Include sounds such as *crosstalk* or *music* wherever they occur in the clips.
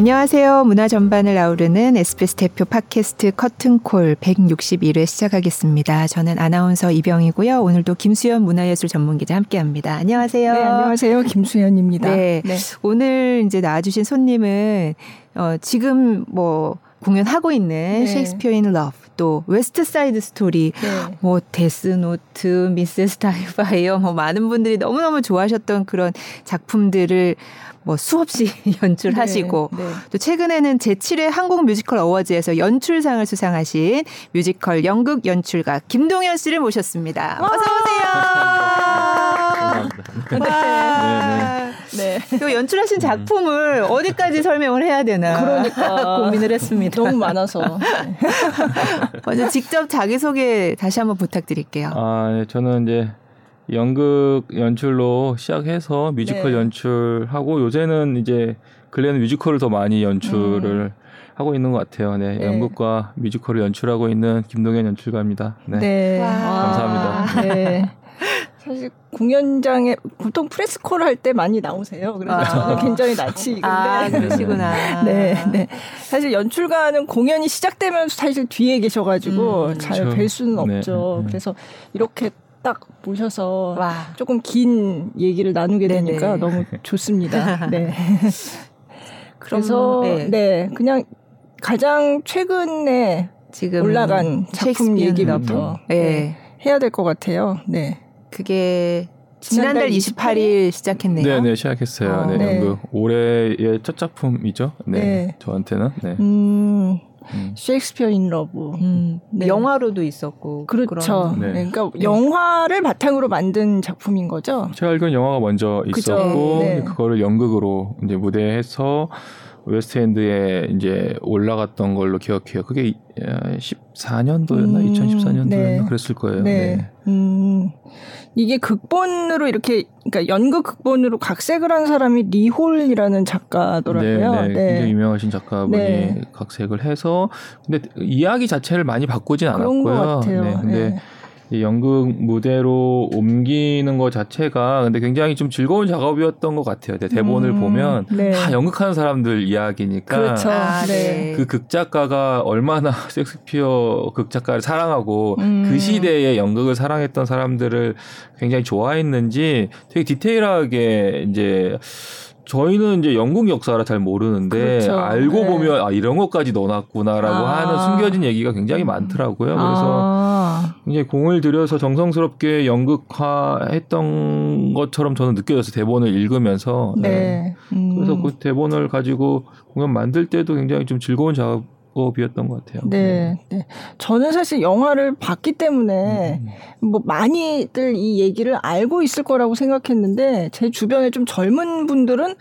안녕하세요. 문화 전반을 아우르는 SBS 대표 팟캐스트 커튼콜 161회 시작하겠습니다. 저는 아나운서 이병희고요. 오늘도 김수현 문화예술 전문기자 함께합니다. 안녕하세요. 네, 안녕하세요. 김수현입니다. 네, 네. 오늘 이제 나와주신 손님은 어, 지금 뭐 공연하고 있는 네. 셰익스피어 인 러브 또 웨스트 사이드 스토리 네. 뭐 데스노트 미세스 다웃파이어 뭐 많은 분들이 너무너무 좋아하셨던 그런 작품들을 뭐 수없이 *laughs* 연출하시고 네, 네. 또 최근에는 제7회 한국 뮤지컬 어워즈에서 연출상을 수상하신 뮤지컬 연극 연출가 김동연 씨를 모셨습니다. 어서 오세요. 감사합니다. 네. 네. 또 연출하신 작품을 어디까지 설명을 해야 되나 그러니까 *laughs* 고민을 했습니다. 너무 많아서. *laughs* 먼저 직접 자기 소개 다시 한번 부탁드릴게요. 아, 네. 저는 이제 연극 연출로 시작해서 뮤지컬 네. 연출하고 요새는 이제 근래는 뮤지컬을 더 많이 연출을 음. 하고 있는 것 같아요. 네, 네, 연극과 뮤지컬을 연출하고 있는 김동연 연출가입니다. 네, 네. 감사합니다. 네. 사실 공연장에 보통 press call 할 때 많이 나오세요. 그래서 아. 저는 굉장히 낯이 아, 그러시구나. *laughs* 네, 네. 사실 연출가는 공연이 시작되면 사실 뒤에 계셔가지고 음, 잘뵐 그렇죠. 수는 네. 없죠. 네. 그래서 이렇게 딱 모셔서 와. 조금 긴 얘기를 나누게 네네. 되니까 너무 *laughs* 좋습니다. 네. *laughs* 그래서 네. 네. 그냥 가장 최근에 지금 올라간 작품 얘기부터 네. 네. 해야 될 것 같아요. 네. 그게 지난달 28일 시작했네요. 네, 네, 시작했어요. 아, 네, 네. 그 올해의 첫 작품이죠. 네, 네. 저한테는. 네. 음, 음. 셰익스피어 인 러브. 음. 네. 영화로도 있었고. 그렇죠. 네. 네. 그러니까 네. 영화를 바탕으로 만든 작품인 거죠. 제가 알기로는 영화가 먼저 있었고 네. 그거를 연극으로 이제 무대에서 웨스트엔드에 이제 올라갔던 걸로 기억해요. 그게 14년도였나 음, 2014년도였나 네. 그랬을 거예요. 네. 네. 음, 이게 극본으로 이렇게 그러니까 연극 극본으로 각색을 한 사람이 리 홀이라는 작가더라고요. 네, 네. 네. 굉장히 유명하신 작가분이 네. 각색을 해서 근데 이야기 자체를 많이 바꾸진 않았고요. 그런 것 같아요. 네, 근데 네. 연극 무대로 옮기는 것 자체가 근데 굉장히 좀 즐거운 작업이었던 것 같아요. 대본을 음, 보면 네. 다 연극하는 사람들 이야기니까 그렇죠. 아, 네. 그 극작가가 얼마나 *laughs* 섹스피어 극작가를 사랑하고 음. 그 시대의 연극을 사랑했던 사람들을 굉장히 좋아했는지 되게 디테일하게 이제 저희는 이제 영국 역사를 잘 모르는데 그렇죠. 알고 네. 보면 아 이런 것까지 넣어놨구나라고 아. 하는 숨겨진 얘기가 굉장히 많더라고요. 그래서 아. 굉장히 공을 들여서 정성스럽게 연극화했던 것처럼 저는 느껴졌어요. 대본을 읽으면서. 네. 네. 음. 그래서 그 대본을 가지고 공연 만들 때도 굉장히 좀 즐거운 작업 작업이었던 것 같아요. 네, 네. 네. 저는 사실 영화를 봤기 때문에 음. 뭐 많이들 이 얘기를 알고 있을 거라고 생각했는데 제 주변에 좀 젊은 분들은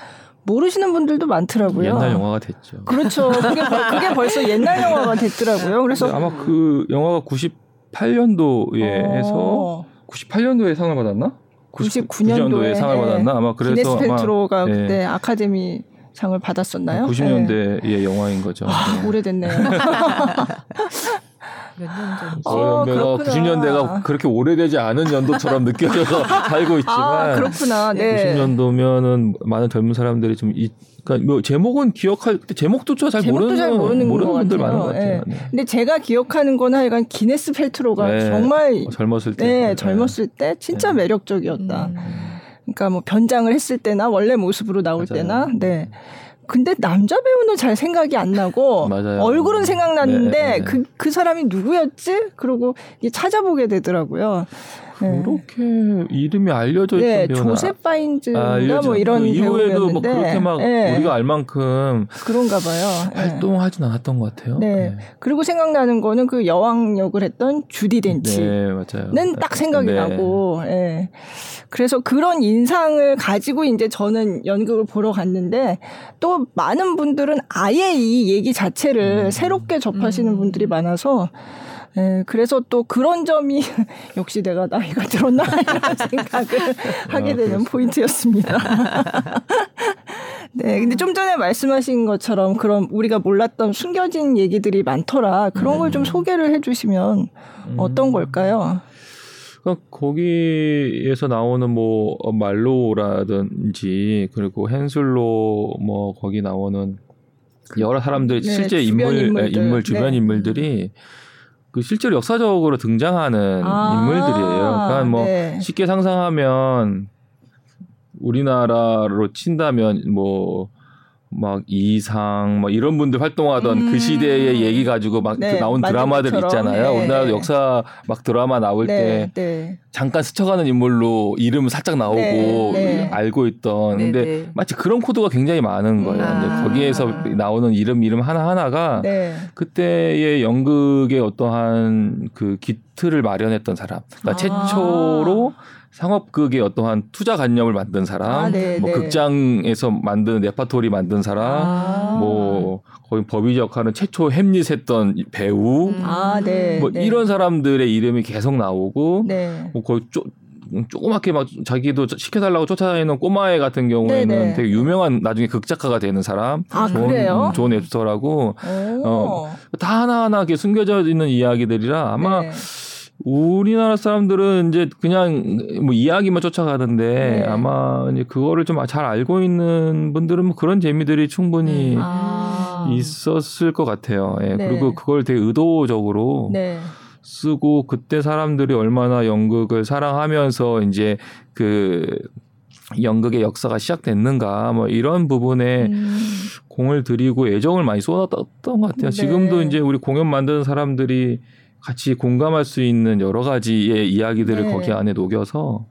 모르시는 분들도 많더라고요. 옛날 영화가 됐죠. 그렇죠. 그게, 그게 벌써 옛날 영화가 됐더라고요. 그래서 아마 그 영화가 98년도에 어. 해서 98년도에 상을 받았나? 99년도에 상을 받았나? 아마 그래서 기네스 펠트로가 네. 그때 아카데미 상을 받았었나요? 90년대의 네. 영화인 거죠. 아, 네. 오래됐네요. *laughs* 몇년 전이지? 어, 내가 90년대가 그렇게 오래되지 않은 연도처럼 느껴져서 *laughs* 살고 있지만 아, 그렇구나. 네. 90년도면은 많은 젊은 사람들이 좀 이, 그러니까 뭐 제목은 기억할 제목도 잘 모르는 잘 모르는, 모르는 분들 많은 것 같아요. 네. 네. 근데 제가 기억하는 거는 하여간 기네스 펠트로가 네. 정말 어, 젊었을 때 네, 젊었을 때 진짜 네. 매력적이었다. 음. 그러니까 뭐 변장을 했을 때나 원래 모습으로 나올 맞아요. 때나 네. 근데 남자 배우는 잘 생각이 안 나고. *laughs* 얼굴은 생각났는데 네, 네, 네. 그, 그 사람이 누구였지? 그러고 찾아보게 되더라고요. 네. 그렇게 이름이 알려져 있던 네, 배우나 조셉 파인즈나 아, 뭐 이런 그 이후에도 뭐 그렇게 막 네. 우리가 알 만큼 그런가 봐요. 네. 활동하진 않았던 것 같아요. 네. 네. 그리고 생각나는 거는 그 여왕 역을 했던 주디 덴치는 딱 생각이 나고. 예. 그래서 그런 인상을 가지고 이제 저는 연극을 보러 갔는데 또 많은 분들은 아예 이 얘기 자체를 음. 새롭게 접하시는 음. 분들이 많아서 예, 그래서 또 그런 점이 *laughs* 역시 내가 나이가 들었나 *laughs* 이런 생각을 하게 되는 포인트였습니다. *laughs* 네, 근데 좀 전에 말씀하신 것처럼 그런 우리가 몰랐던 숨겨진 얘기들이 많더라. 그런 걸좀 음. 소개를 해주시면 어떤 걸까요? 그러니까 거기에서 나오는 뭐 말로라든지 그리고 헨슬로 뭐 거기 나오는 그, 여러 사람들 네, 실제 인물 인물들. 인물 주변 네. 인물들이 그 실제로 역사적으로 등장하는 아~ 인물들이에요. 그러니까 뭐 네. 쉽게 상상하면 우리나라로 친다면 뭐 막 이상 막 이런 분들 활동하던 그 음. 그 시대의 얘기 가지고 막 네, 나온 드라마들 있잖아요. 네. 우리나라 역사 막 드라마 나올 네, 때 네. 잠깐 스쳐가는 인물로 이름 살짝 나오고 네, 네. 알고 있던 근데 마치 그런 코드가 굉장히 많은 거예요. 아. 거기에서 나오는 이름 이름 하나 하나가 그때의 연극의 어떠한 그 기틀을 마련했던 사람. 그러니까 아. 최초로 상업극의 어떠한 투자 관념을 만든 사람, 아, 네, 뭐 네. 극장에서 만든 레파토리 만든 사람, 아. 뭐 거의 버비지 역할은 최초 햄릿했던 배우, 음. 아, 네, 뭐 네. 이런 사람들의 이름이 계속 나오고, 네. 뭐 거의 쪼, 조그맣게 막 자기도 시켜달라고 쫓아다니는 꼬마애 같은 경우에는 네네. 되게 유명한 나중에 극작가가 되는 사람. 아, 존, 그래요? 존 웹스터라고. 어, 다 하나하나 숨겨져 있는 이야기들이라 아마 네. 우리나라 사람들은 이제 그냥 뭐 이야기만 쫓아가는데 네. 아마 이제 그거를 좀 잘 알고 있는 분들은 뭐 그런 재미들이 충분히 음. 아. 있었을 것 같아요. 예. 네. 그리고 그걸 되게 의도적으로 네. 쓰고 그때 사람들이 얼마나 연극을 사랑하면서 이제 그 연극의 역사가 시작됐는가 뭐 이런 부분에 음. 공을 들이고 애정을 많이 쏟았던 것 같아요. 네. 지금도 이제 우리 공연 만드는 사람들이 같이 공감할 수 있는 여러 가지의 이야기들을 네. 거기 안에 녹여서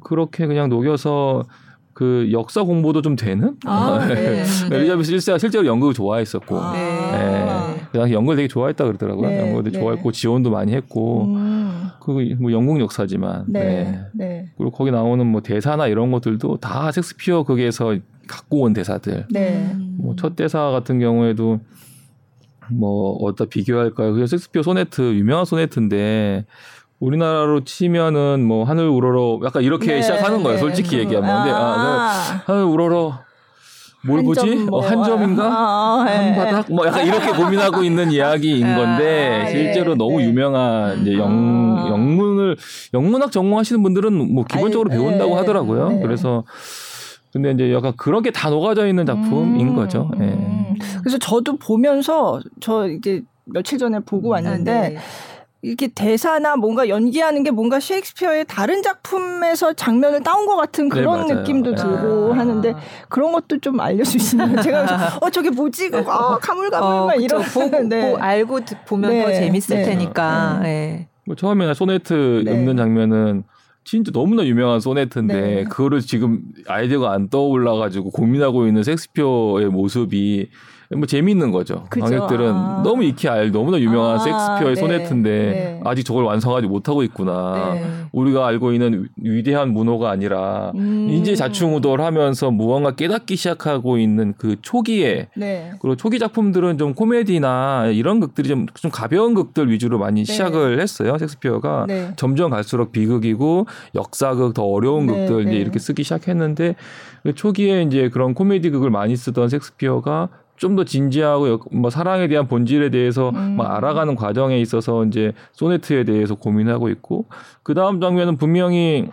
그렇게 그냥 녹여서 그 역사 공부도 좀 되는 아, *laughs* 네. 엘리자베스 1세가 실제로 연극을 좋아했었고 아. 네. 그 당시 연극을 되게 좋아했다 그러더라고요. 네. 연극을 네. 좋아했고 지원도 많이 했고 음. 그뭐 영국 역사지만 네. 네. 네. 그리고 거기 나오는 뭐 대사나 이런 것들도 다 섹스피어 극에서 갖고 온 대사들. 네. 뭐첫 대사 같은 경우에도 뭐 어디다 비교할까요? 그게 섹스피어 소네트 유명한 소네트인데 우리나라로 치면은 뭐 하늘 우러러 약간 이렇게 네, 시작하는 거예요. 네. 솔직히 얘기하면. 근데 아, 아 네. 하늘 우러러 뭘 한 보지? 뭐. 어, 한 점인가? 아, 네. 한 바닥? 뭐 약간 이렇게 고민하고 있는 이야기인 *laughs* 아, 건데 아, 실제로 네, 너무 네. 유명한 이제 영 아. 영문을 영문학 전공하시는 분들은 뭐 기본적으로 배운다고 네. 하더라고요. 그래서 근데 이제 약간 그런 게 다 녹아져 있는 작품인 음, 거죠. 예. 음. 그래서 저도 보면서 저 이제 며칠 전에 보고 왔는데 아, 네. 이렇게 대사나 뭔가 연기하는 게 뭔가 셰익스피어의 다른 작품에서 장면을 따온 것 같은 네, 그런 네, 느낌도 들고 아. 하는데 그런 것도 좀 알려주시면 제가 *laughs* 어 저게 뭐지? 그 어, 가물가물 어, 막 이런 보고 *laughs* 네. 알고 보면 네. 더 재밌을 네. 테니까. 네. 뭐 처음에 소네트 읊는 장면은 진짜 너무나 유명한 소네트인데 네. 그거를 지금 아이디어가 안 떠올라가지고 고민하고 있는 섹스피어의 모습이 뭐 재미있는 거죠. 그죠? 관객들은 아. 너무 익히 알 너무나 유명한 아. 섹스피어의 네. 소네트인데 네. 아직 저걸 완성하지 못하고 있구나. 네. 우리가 알고 있는 위대한 문호가 아니라 음. 이제 자충우돌하면서 무언가 깨닫기 시작하고 있는 그 초기에 네. 그리고 초기 작품들은 좀 코미디나 이런 극들이 좀, 좀 가벼운 극들 위주로 많이 네. 시작을 했어요. 섹스피어가 점점 갈수록 비극이고 역사극 더 어려운 극들 이제 이렇게 쓰기 시작했는데 그 초기에 이제 그런 코미디 극을 많이 쓰던 섹스피어가 좀 더 진지하고 뭐 사랑에 대한 본질에 대해서 음. 막 알아가는 과정에 있어서 이제 소네트에 대해서 고민하고 있고 그 다음 장면은 분명히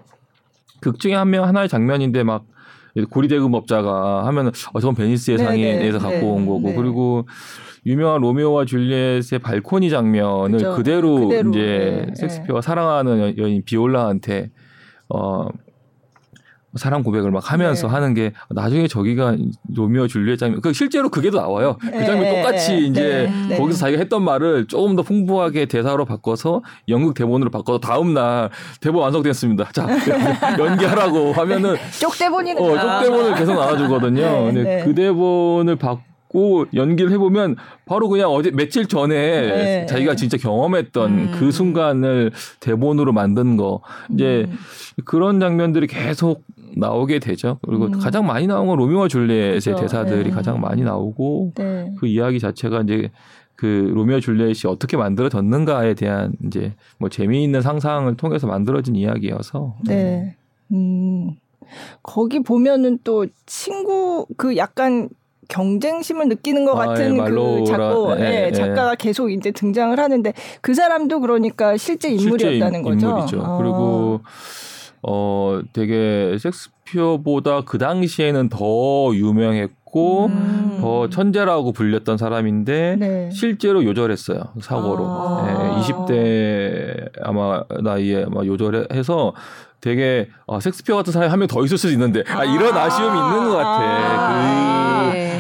극 중에 한 명 하나의 장면인데 막 고리대금업자가 하면은 어 저건 베니스의 네, 네, 갖고 네, 온 거고 네. 그리고 유명한 로미오와 줄리엣의 발코니 장면을 그쵸. 그대로, 그대로, 이제 네, 섹스피어가 사랑하는 여인 비올라한테 어 사랑 고백을 막 하면서 네. 하는 게 나중에 저기가 로미오 줄리엣 장면 그 실제로 그게 도 나와요. 그 네. 장면 똑같이 네. 이제 네. 거기서 자기가 했던 말을 조금 더 풍부하게 대사로 바꿔서 연극 대본으로 바꿔서 다음 날 대본 완성됐습니다. 자 연기하라고 *laughs* 하면은 쪽 대본이 어, 쪽 대본을 계속 나와주거든요. 네. 근데 네. 그 대본을 바고 연기를 해보면 바로 그냥 어제 며칠 전에 네. 자기가 진짜 경험했던 음. 그 순간을 대본으로 만든 거 이제 음. 그런 장면들이 계속 나오게 되죠. 그리고 음. 가장 많이 나온 건 로미오와 줄리엣의 그렇죠. 대사들이 네. 가장 많이 나오고 네. 그 이야기 자체가 이제 그 로미오 줄리엣이 어떻게 만들어졌는가에 대한 이제 뭐 재미있는 상상을 통해서 만들어진 이야기여서 네. 네. 음. 거기 보면은 또 친구 그 약간 경쟁심을 느끼는 것 아, 같은 예, 그 작고 네, 예, 네, 작가가 계속 이제 등장을 하는데 그 사람도 그러니까 실제 인물이었다는 실제 거죠. 인물이죠. 아. 그리고 어 되게 섹스피어보다 그 당시에는 더 유명했고 음. 더 천재라고 불렸던 사람인데 네. 실제로 요절했어요 사고로 아. 네, 20대 아마 나이에 아마 요절해서 되게 아, 섹스피어 같은 사람이 한 명 더 있을 수도 있는데 아, 이런 아. 쉬움이 있는 것 같아. 아~ 그 네.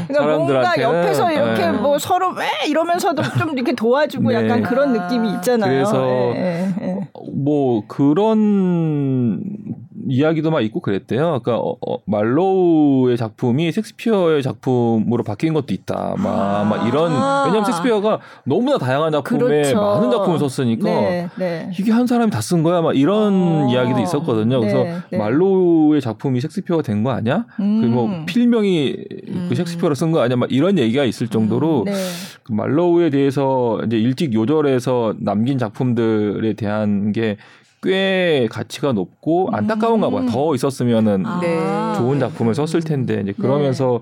그러니까 뭔가 옆에서 이렇게 네. 뭐 서로 왜 이러면서도 좀 이렇게 도와주고 네. 약간 그런 느낌이 있잖아요. 그래서 네, 네. 뭐 그런 이야기도 막 있고 그랬대요. 그러니까 어, 어, 말로우의 작품이 섹스피어의 작품으로 바뀐 것도 있다. 막, 아~ 막 이런 왜냐하면 섹스피어가 너무나 다양한 작품에 그렇죠. 많은 작품을 썼으니까 네, 네. 이게 한 사람이 다 쓴 거야. 막 이런 어~ 이야기도 있었거든요. 그래서 네, 네. 말로우의 작품이 섹스피어가 된 거 아니야? 음. 그뭐 필명이 음. 그 섹스피어로 쓴 거 아니야? 막 이런 얘기가 있을 정도로 음, 네. 그 말로우에 대해서 이제 일찍 요절해서 남긴 작품들에 대한 게 꽤 가치가 높고 안타까운가 봐. 음. 더 있었으면은 아. 네. 좋은 작품을 썼을 텐데 이제 그러면서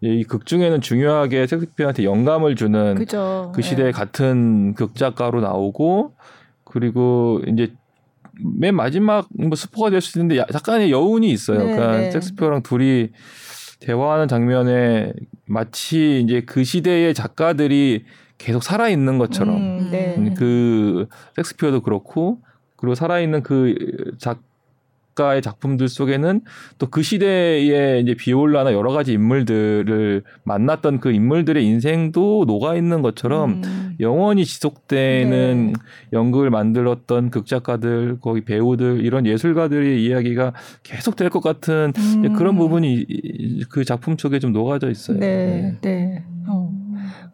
네. 이극 중에는 중요하게 섹스피어한테 영감을 주는 그죠. 그 시대의 네. 같은 극작가로 나오고 그리고 이제 맨 마지막 뭐 스포가 될수 있는데 약간의 여운이 있어요. 네, 그러니까 네. 섹스피어랑 둘이 대화하는 장면에 마치 이제 그 시대의 작가들이 계속 살아 있는 것처럼 음, 네. 그 섹스피어도 그렇고 그리고 살아있는 그 작가의 작품들 속에는 또 그 시대에 이제 비올라나 여러 가지 인물들을 만났던 그 인물들의 인생도 녹아 있는 것처럼 음. 영원히 지속되는 네. 연극을 만들었던 극작가들, 거기 배우들 이런 예술가들의 이야기가 계속 될 것 같은 음. 그런 부분이 그 작품 속에 좀 녹아져 있어요. 네, 네. 네. 어.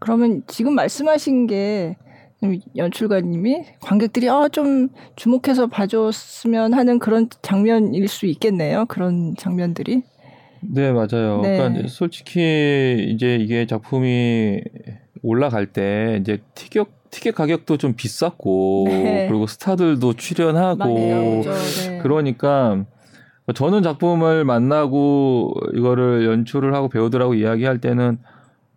그러면 지금 말씀하신 게 연출가님이 관객들이 아, 좀 주목해서 봐줬으면 하는 그런 장면일 수 있겠네요. 그런 장면들이. 네, 맞아요. 네. 그러니까 솔직히 이제 이게 작품이 올라갈 때 이제 티켓 티켓 가격도 좀 비쌌고 네. 그리고 스타들도 출연하고 네. 그러니까 저는 작품을 만나고 이거를 연출을 하고 배우들하고 이야기할 때는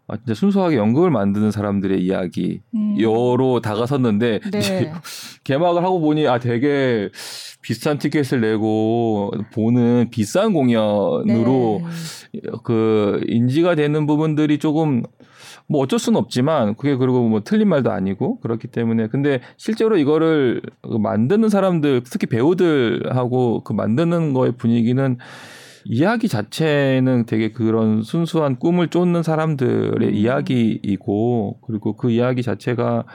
아, 진짜 순수하게 연극을 만드는 사람들의 이야기 음. 여로 다가섰는데 네. 개막을 하고 보니 아 되게 비싼 티켓을 내고 보는 비싼 공연으로 네. 그 인지가 되는 부분들이 조금 뭐 어쩔 수는 없지만 그게 그리고 뭐 틀린 말도 아니고 그렇기 때문에 근데 실제로 이거를 만드는 사람들 특히 배우들하고 그 만드는 거의 분위기는 이야기 자체는 되게 그런 순수한 꿈을 쫓는 사람들의 음. 이야기이고 그리고 그 이야기 자체가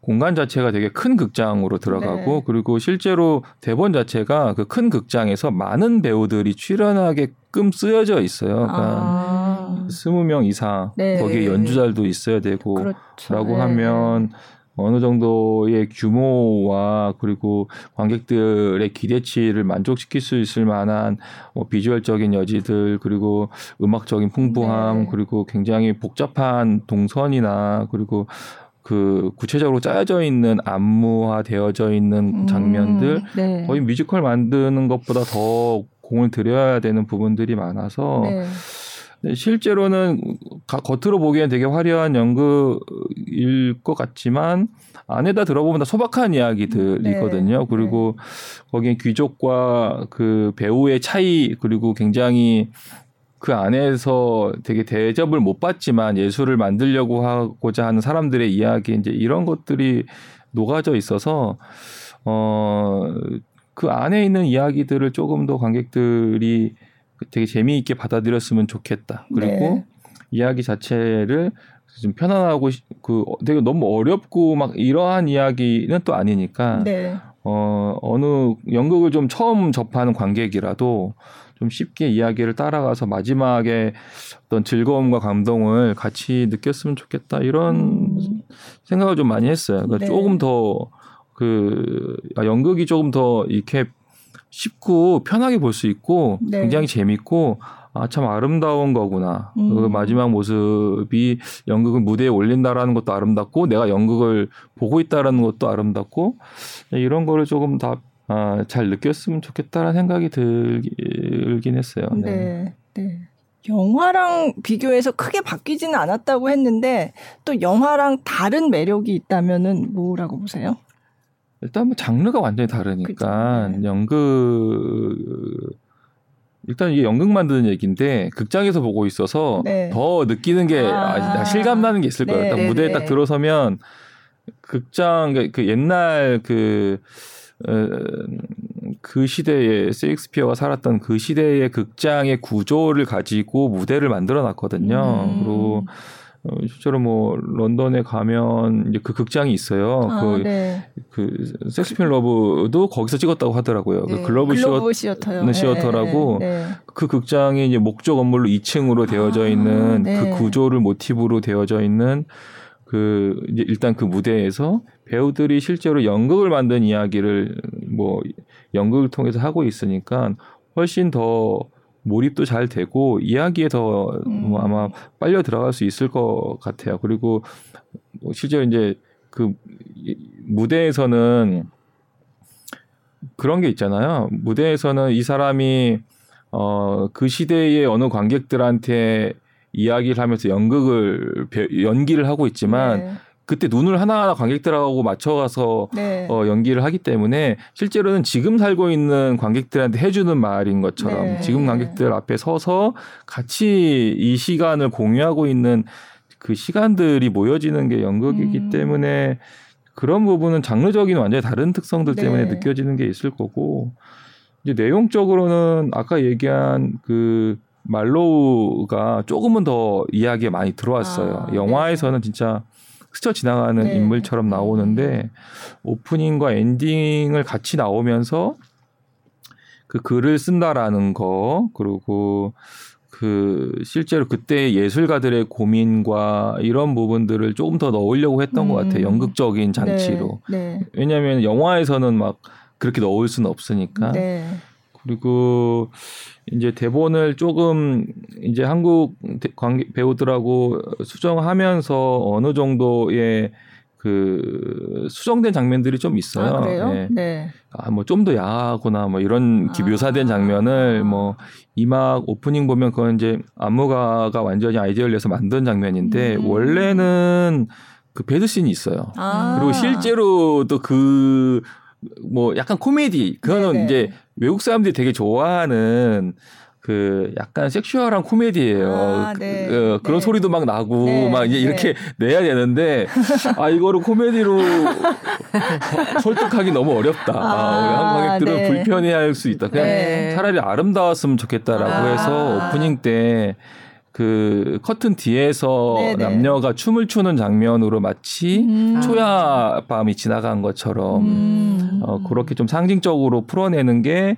공간 자체가 되게 큰 극장으로 들어가고 네. 그리고 실제로 대본 자체가 그 큰 극장에서 많은 배우들이 출연하게끔 쓰여져 있어요. 그러니까 스무 아. 명 이상 네. 거기에 연주자들도 있어야 되고 그렇죠. 라고 네. 하면 어느 정도의 규모와 그리고 관객들의 기대치를 만족시킬 수 있을 만한 뭐 비주얼적인 여지들 그리고 음악적인 풍부함 네. 그리고 굉장히 복잡한 동선이나 그리고 그 구체적으로 짜여져 있는 안무화 되어져 있는 음, 장면들 음, 네. 거의 뮤지컬 만드는 것보다 더 공을 들여야 되는 부분들이 많아서 네. 네, 실제로는 겉으로 보기엔 되게 화려한 연극일 것 같지만 안에다 들어보면 다 소박한 이야기들이거든요. 네. 그리고 네. 거기에 귀족과 그 배우의 차이 그리고 굉장히 그 안에서 되게 대접을 못 받지만 예술을 만들려고 하고자 하는 사람들의 이야기 이제 이런 것들이 녹아져 있어서 어그 안에 있는 이야기들을 조금 더 관객들이 되게 재미있게 받아들였으면 좋겠다. 그리고 네. 이야기 자체를 좀 편안하고 그 되게 너무 어렵고 막 이러한 이야기는 또 아니니까 네. 어 어느 연극을 좀 처음 접하는 관객이라도 좀 쉽게 이야기를 따라가서 마지막에 어떤 즐거움과 감동을 같이 느꼈으면 좋겠다 이런 음. 생각을 좀 많이 했어요. 그러니까 네. 조금 더그 아, 연극이 조금 더 이렇게 쉽고 편하게 볼 수 있고 네. 굉장히 재밌고 아 참 아름다운 거구나. 음. 그 마지막 모습이 연극을 무대에 올린다라는 것도 아름답고 내가 연극을 보고 있다라는 것도 아름답고 이런 거를 조금 다 아, 잘 느꼈으면 좋겠다라는 생각이 들긴 했어요. 네. 네. 네. 영화랑 비교해서 크게 바뀌지는 않았다고 했는데 또 영화랑 다른 매력이 있다면은 뭐라고 보세요? 일단 뭐 장르가 완전히 다르니까 네. 연극 일단 이게 연극 만드는 얘기인데 극장에서 보고 있어서 네. 더 느끼는 게 아, 아, 실감 나는 게 있을 네. 거예요. 딱 무대에 네. 딱 들어서면 극장 그, 그 옛날 그 어, 그 시대에 셰익스피어가 살았던 그 시대의 극장의 구조를 가지고 무대를 만들어 놨거든요. 음. 그리고 어, 실제로 뭐 런던에 가면 이제 그 극장이 있어요. 아, 그, 네. 그 섹스필 러브도 거기서 찍었다고 하더라고요. 그 네. 그 글로브, 글로브 시어터 시어터라고 네, 네, 네, 그 극장이 이제 목조 건물로 2층으로 되어져 아, 있는 아, 그 구조를 모티브로 되어져 있는 그 이제 일단 그 무대에서 배우들이 실제로 연극을 만든 이야기를 뭐 연극을 통해서 하고 있으니까 훨씬 더 몰입도 잘 되고 이야기에 더 음. 뭐 아마 빨려 들어갈 수 있을 것 같아요. 그리고 뭐 실제로 이제 그 무대에서는 그런 게 있잖아요. 무대에서는 이 사람이 어 그 시대의 어느 관객들한테 이야기를 하면서 연극을 연기를 하고 있지만 네. 그때 눈을 하나하나 관객들하고 맞춰가서 네. 어, 연기를 하기 때문에 실제로는 지금 살고 있는 관객들한테 해주는 말인 것처럼 네. 지금 관객들 앞에 서서 같이 이 시간을 공유하고 있는 그 시간들이 모여지는 게 연극이기 음. 때문에 그런 부분은 장르적인 완전히 다른 특성들 네. 때문에 느껴지는 게 있을 거고 이제 내용적으로는 아까 얘기한 그 말로우가 조금은 더 이야기에 많이 들어왔어요. 아, 영화에서는 네. 진짜 스쳐 지나가는 네. 인물처럼 나오는데 오프닝과 엔딩을 같이 나오면서 그 글을 쓴다라는 거 그리고 그 실제로 그때 예술가들의 고민과 이런 부분들을 조금 더 넣으려고 했던 음. 것 같아요. 음. 연극적인 장치로. 네. 네. 왜냐하면 영화에서는 막 그렇게 넣을 수는 없으니까. 네. 그리고 이제 대본을 조금 이제 한국 관계 배우들하고 수정하면서 어느 정도의 그 수정된 장면들이 좀 있어요. 아, 그래요? 네. 네. 아, 뭐 좀 더 야하거나 뭐 이런 아. 묘사된 장면을 뭐 이막 오프닝 보면 그건 이제 안무가가 완전히 아이디어를 내서 만든 장면인데 음. 원래는 그 배드씬이 있어요. 아. 그리고 실제로도 그뭐 약간 코미디 그거는 네네. 이제 외국 사람들이 되게 좋아하는 그 약간 섹슈얼한 코미디예요. 아, 네. 그, 어, 그런 네. 소리도 막 나고 네. 막 이제 이렇게 네. 내야 되는데 아 이거를 코미디로 *laughs* 설득하기 너무 어렵다. 아, 아 우리 한국 관객들은 네. 불편해할 수 있다. 그냥 네. 차라리 아름다웠으면 좋겠다라고 아. 해서 오프닝 때. 그 커튼 뒤에서 네네. 남녀가 춤을 추는 장면으로 마치 음. 초야 밤이 지나간 것처럼 음. 어, 그렇게 좀 상징적으로 풀어내는 게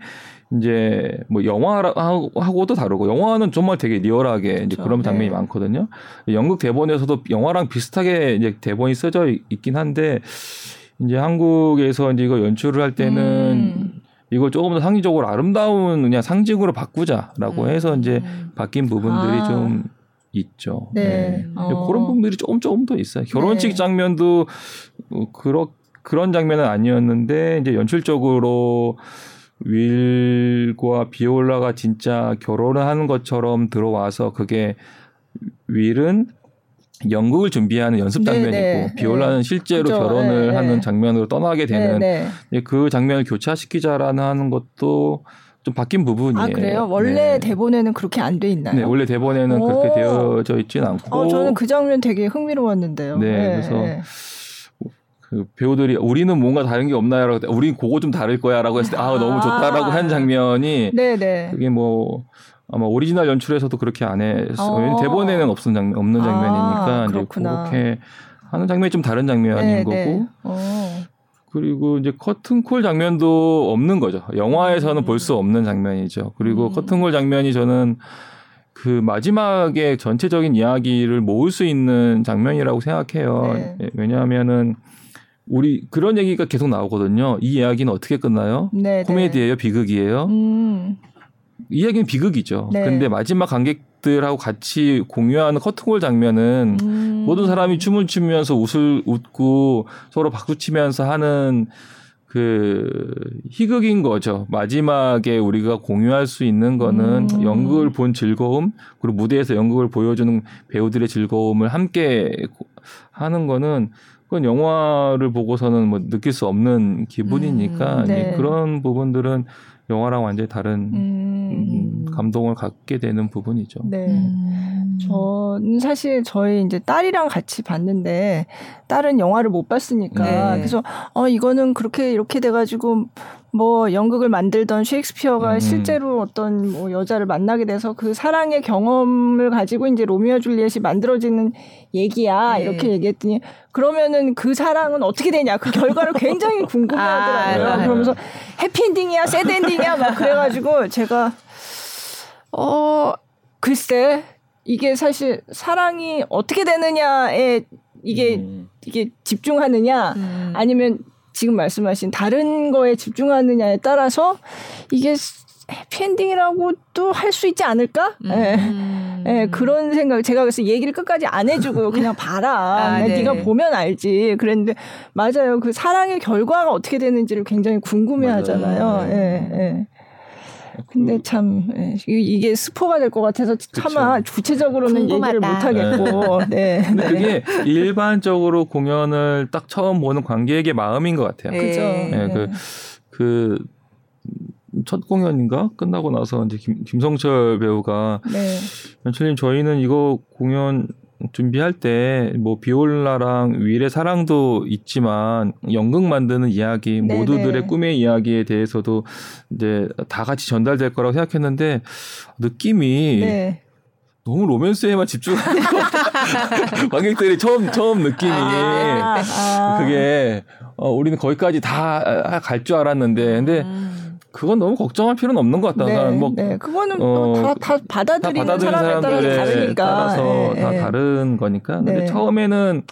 이제 뭐 영화하고도 다르고 영화는 정말 되게 리얼하게 그렇죠. 이제 그런 장면이 네. 많거든요. 연극 대본에서도 영화랑 비슷하게 이제 대본이 써져 있긴 한데 이제 한국에서 이제 이거 연출을 할 때는 음. 이걸 조금 더 상징적으로 아름다운 그냥 상징으로 바꾸자라고 음. 해서 이제 바뀐 부분들이 아. 좀 있죠. 네. 네. 어. 그런 부분들이 조금 조금 더 있어요. 결혼식 네. 장면도 뭐 그런 그런 장면은 아니었는데 이제 연출적으로 윌과 비올라가 진짜 결혼을 하는 것처럼 들어와서 그게 윌은 연극을 준비하는 연습 장면이고 네네. 비올라는 네. 실제로 그렇죠. 결혼을 네네. 하는 장면으로 떠나게 되는 그 장면을 교차시키자라는 하는 것도 좀 바뀐 부분이에요. 아 그래요? 원래 네. 대본에는 그렇게 안 돼 있나요? 네, 원래 대본에는 오. 그렇게 되어져 있지는 않고. 어, 저는 그 장면 되게 흥미로웠는데요. 네, 네. 그래서 그 배우들이 우리는 뭔가 다른 게 없나요라고 우리 그거 좀 다를 거야라고 했을 때 아 너무 좋다라고 한 장면이 네네. 그게 뭐 아마 오리지널 연출에서도 그렇게 안 했어. 요 어. 대본에는 없는 장면 없는 아, 장면이니까 아, 이제 그렇게 하는 장면이 좀 다른 장면인 네네. 거고. 어. 그리고 이제 커튼콜 장면도 없는 거죠. 영화에서는 음. 볼수 없는 장면이죠. 그리고 음. 커튼콜 장면이 저는 그 마지막에 전체적인 이야기를 모을 수 있는 장면이라고 생각해요. 네. 예, 왜냐하면은 우리 그런 얘기가 계속 나오거든요. 이 이야기는 어떻게 끝나요? 네, 네. 코미디예요, 비극이에요? 음. 이 이야기는 비극이죠. 네. 근데 마지막 관객들하고 같이 공유하는 커튼콜 장면은 음. 모든 사람이 춤을 추면서 웃을 웃고 서로 박수 치면서 하는 그 희극인 거죠. 마지막에 우리가 공유할 수 있는 거는 음. 연극을 본 즐거움 그리고 무대에서 연극을 보여주는 배우들의 즐거움을 함께 하는 거는 그건 영화를 보고서는 뭐 느낄 수 없는 기분이니까 음, 네. 그런 부분들은 영화랑 완전히 다른 음. 감동을 갖게 되는 부분이죠. 네. 음. 저는 사실 저희 이제 딸이랑 같이 봤는데 딸은 영화를 못 봤으니까 네. 그래서 어 이거는 그렇게 이렇게 돼가지고 뭐 연극을 만들던 셰익스피어가 음. 실제로 어떤 뭐 여자를 만나게 돼서 그 사랑의 경험을 가지고 이제 로미오 줄리엣이 만들어지는 얘기야 네. 이렇게 얘기했더니 그러면은 그 사랑은 어떻게 되냐 그 결과를 굉장히 *laughs* 궁금해하더라고요. 아, 네. 그러면서 해피엔딩이야 새드엔딩이야 막 *laughs* 그래가지고 제가 어 글쎄 이게 사실 사랑이 어떻게 되느냐에 이게 음. 이게 집중하느냐 음. 아니면 지금 말씀하신 다른 거에 집중하느냐에 따라서 이게 해피엔딩이라고도 할 수 있지 않을까? 음. 예. 네. 그런 생각. 제가 그래서 얘기를 끝까지 안 해주고 *laughs* 그냥 봐라. 아, 네. 네가 보면 알지. 그랬는데 맞아요. 그 사랑의 결과가 어떻게 되는지를 굉장히 궁금해하잖아요. 예, 예. 근데 참 예, 이게 스포가 될 것 같아서 차마 그쵸. 구체적으로는 궁금하다. 얘기를 못 하겠고. 네. *laughs* 네. 근데 그게 일반적으로 공연을 딱 처음 보는 관객의 마음인 것 같아요. 그죠. 네. 그, 그, 첫 공연인가 끝나고 나서 이제 김, 김성철 배우가 네. 연출님 저희는 이거 공연 준비할 때 뭐 비올라랑 윌의 사랑도 있지만 연극 만드는 이야기 네네. 모두들의 꿈의 이야기에 대해서도 이제 다 같이 전달될 거라고 생각했는데 느낌이 네. 너무 로맨스에만 집중하는 것 같아. *laughs* 관객들이 처음 처음 느낌이 아, 아. 그게 어, 우리는 거기까지 다 갈 줄 알았는데 근데 음. 그건 너무 걱정할 필요는 없는 것 같다. 네, 뭐 네. 그거는 어, 다, 다 받아들이는, 다 사람에 따라서 다르니까. 따라서 네, 다 네. 다른 거니까. 근데 네. 처음에는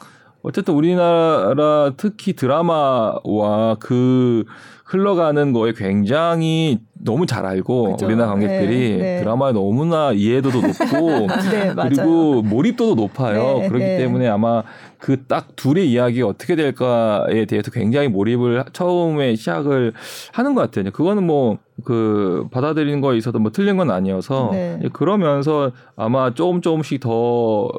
어쨌든 우리나라 특히 드라마와 그 흘러가는 거에 굉장히 너무 잘 알고 그죠. 우리나라 관객들이 네, 네. 드라마에 너무나 이해도도 높고 *laughs* 네, 그리고 몰입도도 높아요. 그렇기 때문에 아마 그 딱 둘의 이야기가 어떻게 될까에 대해서 굉장히 몰입을 처음에 시작을 하는 것 같아요. 그거는 뭐 그 받아들이는 거에 있어도 뭐 틀린 건 아니어서 네. 그러면서 아마 조금 조금씩 더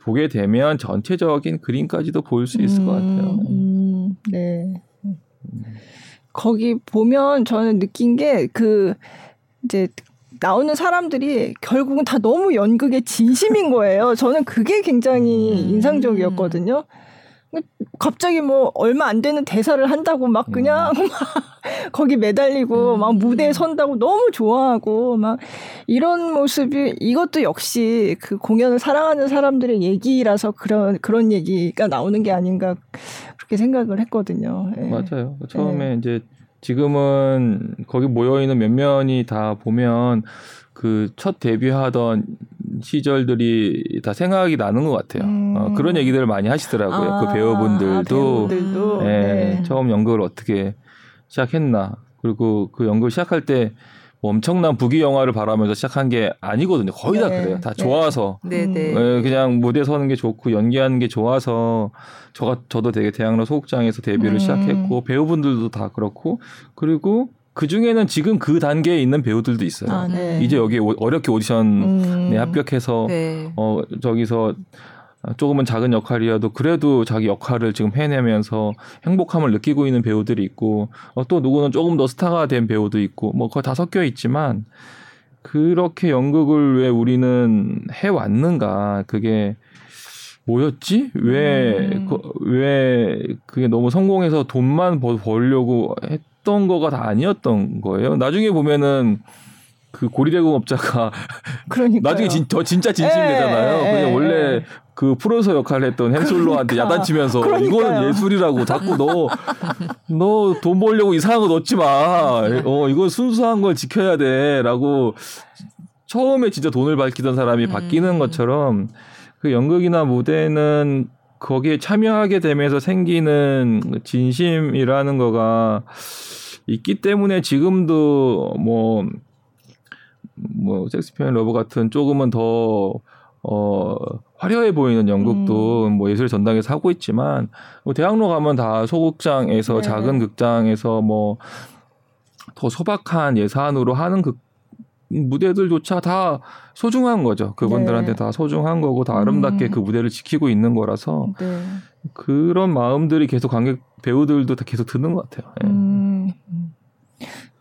보게 되면 전체적인 그림까지도 볼 수 있을 음, 것 같아요. 음, 네. 거기 보면 저는 느낀 게 그 이제 나오는 사람들이 결국은 다 너무 연극에 진심인 거예요. 저는 그게 굉장히 음. 인상적이었거든요. 갑자기 뭐 얼마 안 되는 대사를 한다고 막 그냥 음. *laughs* 막 거기 매달리고 음. 막 무대에 선다고 너무 좋아하고 막 이런 모습이 이것도 역시 그 공연을 사랑하는 사람들의 얘기라서 그런 그런 얘기가 나오는 게 아닌가 그렇게 생각을 했거든요. 네. 맞아요. 처음에 네. 이제 지금은 거기 모여 있는 몇 면이 다 보면 그 첫 데뷔하던 시절들이 다 생각이 나는 것 같아요. 음. 어, 그런 얘기들을 많이 하시더라고요. 그 아, 그 배우분들도, 아, 배우분들도? 예, 네. 처음 연극을 어떻게 시작했나. 그리고 그 연극 시작할 때 뭐 엄청난 부귀 영화를 바라면서 시작한 게 아니거든요. 거의 네. 다 그래요. 다 네. 좋아서. 네, 네. 네. 그냥 무대 서는 게 좋고 연기하는 게 좋아서 저가 저도 되게 대학로 소극장에서 데뷔를 음. 시작했고 배우분들도 다 그렇고 그리고 그 중에는 지금 그 단계에 있는 배우들도 있어요. 아, 네. 이제 여기 어렵게 오디션에 음. 합격해서 네. 어 저기서 조금은 작은 역할이어도 그래도 자기 역할을 지금 해내면서 행복함을 느끼고 있는 배우들이 있고 어, 또 누구는 조금 더 스타가 된 배우도 있고 뭐 그거 다 섞여 있지만 그렇게 연극을 왜 우리는 해 왔는가 그게 뭐였지? 왜, 음. 그, 왜 그게 너무 성공해서 돈만 벌려고 했 던 거가 다 아니었던 거예요. 나중에 보면은 그 고리대공업자가 *laughs* 나중에 진, 더 진짜 진심되잖아요. 예, 그냥 예, 원래 예. 그 프로서 역할을 했던 헨솔로한테 그러니까. 야단치면서 그러니까요. 이거는 예술이라고 자꾸 너 너 돈 벌려고 이상한 거 넣지 마. 어 이건 순수한 걸 지켜야 돼라고 처음에 진짜 돈을 밝히던 사람이 음. 바뀌는 것처럼 그 연극이나 무대는 거기에 참여하게 되면서 생기는 진심이라는 거가 있기 때문에 지금도 뭐뭐 뭐 섹스피어 러브 같은 조금은 더 어, 화려해 보이는 연극도 음. 뭐 예술의 전당에서 하고 있지만 뭐 대학로 가면 다 소극장에서 네. 작은 극장에서 뭐 더 소박한 예산으로 하는 극 무대들조차 다 소중한 거죠. 그분들한테 네. 다 소중한 거고 다 아름답게 음. 그 무대를 지키고 있는 거라서 네. 그런 마음들이 계속 관객 배우들도 다 계속 드는 것 같아요. 예. 음.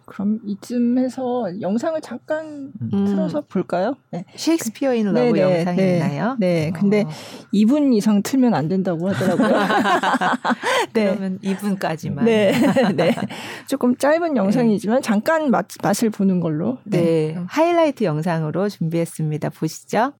그럼 이쯤에서 영상을 잠깐 음. 틀어서 볼까요? 네. 셰익스피어 인 러브 네네, 영상이 네, 있나요? 네. 근데 어. 2분 이상 틀면 안 된다고 하더라고요. *laughs* *laughs* 네. 그러면 2분까지만. 네. *laughs* 네. 조금 짧은 영상이지만 잠깐 맛, 맛을 보는 걸로. 네. 네. 하이라이트 영상으로 준비했습니다. 보시죠.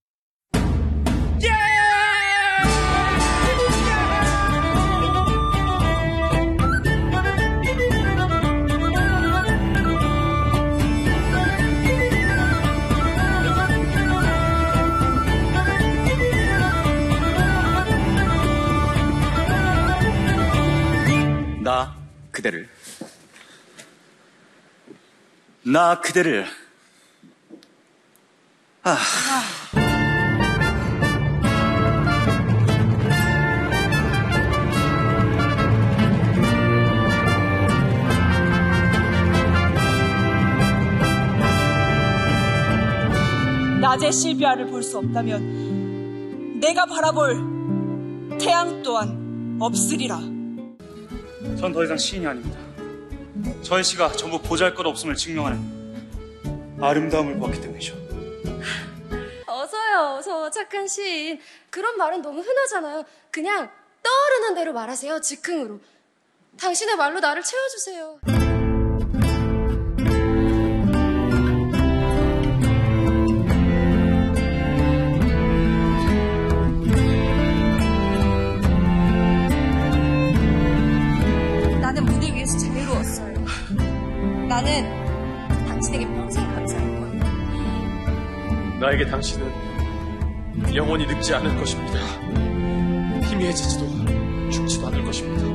나 그대를 나 그대를 아. 낮에 실비아를 볼 수 없다면 내가 바라볼 태양 또한 없으리라. 전 더 이상 시인이 아닙니다. 저의 시가 전부 보잘것없음을 증명하는 아름다움을 보았기 때문이죠. 어서요, 어서 착한 시인. 그런 말은 너무 흔하잖아요. 그냥 떠오르는 대로 말하세요, 즉흥으로. 당신의 말로 나를 채워주세요. 나는 당신에게 평생 감사할 거예요. 나에게 당신은 영원히 늙지 않을 것입니다. 희미해지지도 죽지도 않을 것입니다.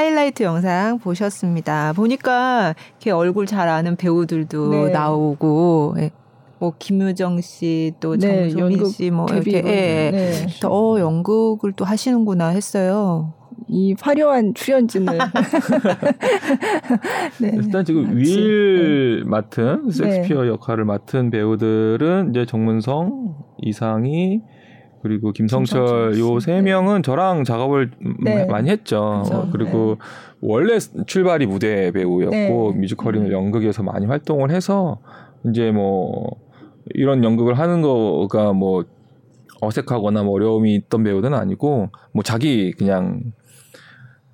하이라이트 영상 보셨습니다. 보니까 이렇게 얼굴 잘 아는 배우들도 네. 나오고 예. 뭐 김유정 씨, 또 네, 정소민 씨, 뭐 이렇게 예, 네. 어 연극을 또 하시는구나 했어요. 이 화려한 출연진을 *laughs* 네. 일단 지금 윌 네. 맡은 섹스피어 네. 역할을 맡은 배우들은 이제 정문성, 이상희, 그리고 김성철 요 세 명은 저랑 작업을 네. 많이 했죠. 그렇죠. 그리고 네. 원래 출발이 무대 배우였고 네. 뮤지컬이나 음. 연극에서 많이 활동을 해서 이제 뭐 이런 연극을 하는 거가 뭐 어색하거나 뭐 어려움이 있던 배우는 아니고 뭐 자기 그냥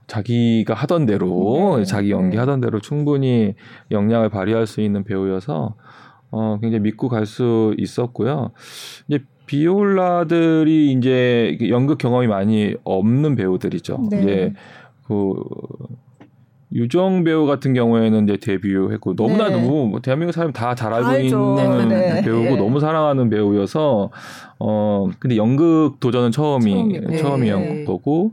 자기가 하던 대로 네. 자기 연기하던 대로 충분히 역량을 발휘할 수 있는 배우여서 어 굉장히 믿고 갈 수 있었고요. 이제 비올라들이 이제 연극 경험이 많이 없는 배우들이죠. 네. 이제 그 유정 배우 같은 경우에는 이제 데뷔했고 너무나 네. 너무 뭐 대한민국 사람 다 잘 알고 알죠. 있는 네, 네. 배우고 네. 너무 사랑하는 배우여서 어 근데 연극 도전은 처음이 처음이, 처음이었 거고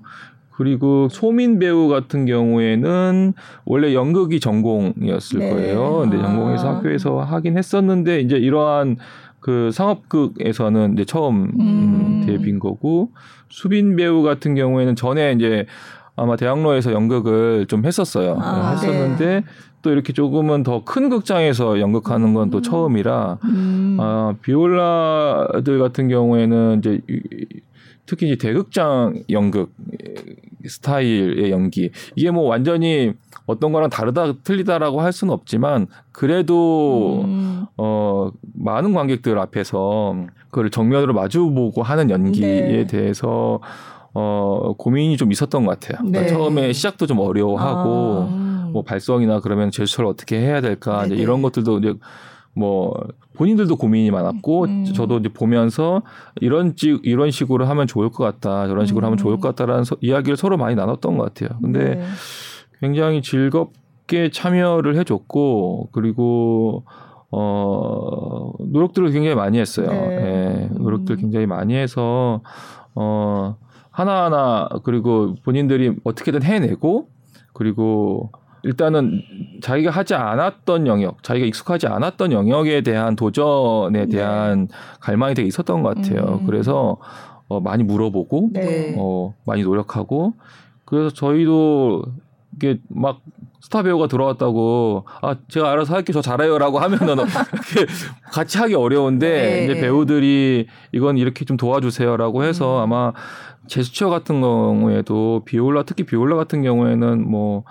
그리고 소민 배우 같은 경우에는 원래 연극이 전공이었을 네. 거예요. 근데 전공에서 아. 학교에서 하긴 했었는데 이제 이러한 그 상업극에서는 이제 처음 음. 데뷔인 거고 수빈 배우 같은 경우에는 전에 이제 아마 대학로에서 연극을 좀 했었어요. 아, 했었는데 네. 또 이렇게 조금은 더 큰 극장에서 연극하는 건또 음. 처음이라 음. 아, 비올라들 같은 경우에는 이제 특히 이제 대극장 연극 스타일의 연기 이게 뭐 완전히 어떤 거랑 다르다 틀리다라고 할 수는 없지만 그래도 음. 어 많은 관객들 앞에서 그걸 정면으로 마주보고 하는 연기에 네. 대해서 어 고민이 좀 있었던 것 같아요. 그러니까 네. 처음에 시작도 좀 어려워하고 아. 뭐 발성이나 그러면 제스처를 어떻게 해야 될까 이제 이런 것들도 이제 뭐 본인들도 고민이 많았고 음. 저도 이제 보면서 이런 지, 이런 식으로 하면 좋을 것 같다 저런 식으로 음. 하면 좋을 것 같다라는 서, 이야기를 서로 많이 나눴던 것 같아요. 근데 네. 굉장히 즐겁게 참여를 해줬고 그리고 어 노력들을 굉장히 많이 했어요. 네. 네. 노력들 음. 굉장히 많이 해서 어 하나하나 그리고 본인들이 어떻게든 해내고 그리고 일단은 자기가 하지 않았던 영역, 자기가 익숙하지 않았던 영역에 대한 도전에 네. 대한 네. 갈망이 되게 있었던 것 같아요. 음. 그래서 어, 많이 물어보고 네. 어, 많이 노력하고 그래서 저희도 이게 막 스타 배우가 들어왔다고 아 제가 알아서 할게 저 잘해요라고 하면은 *laughs* 같이 하기 어려운데 네. 이제 배우들이 이건 이렇게 좀 도와주세요라고 해서 음. 아마 제스처 같은 경우에도 비올라 특히 비올라 같은 경우에는 뭐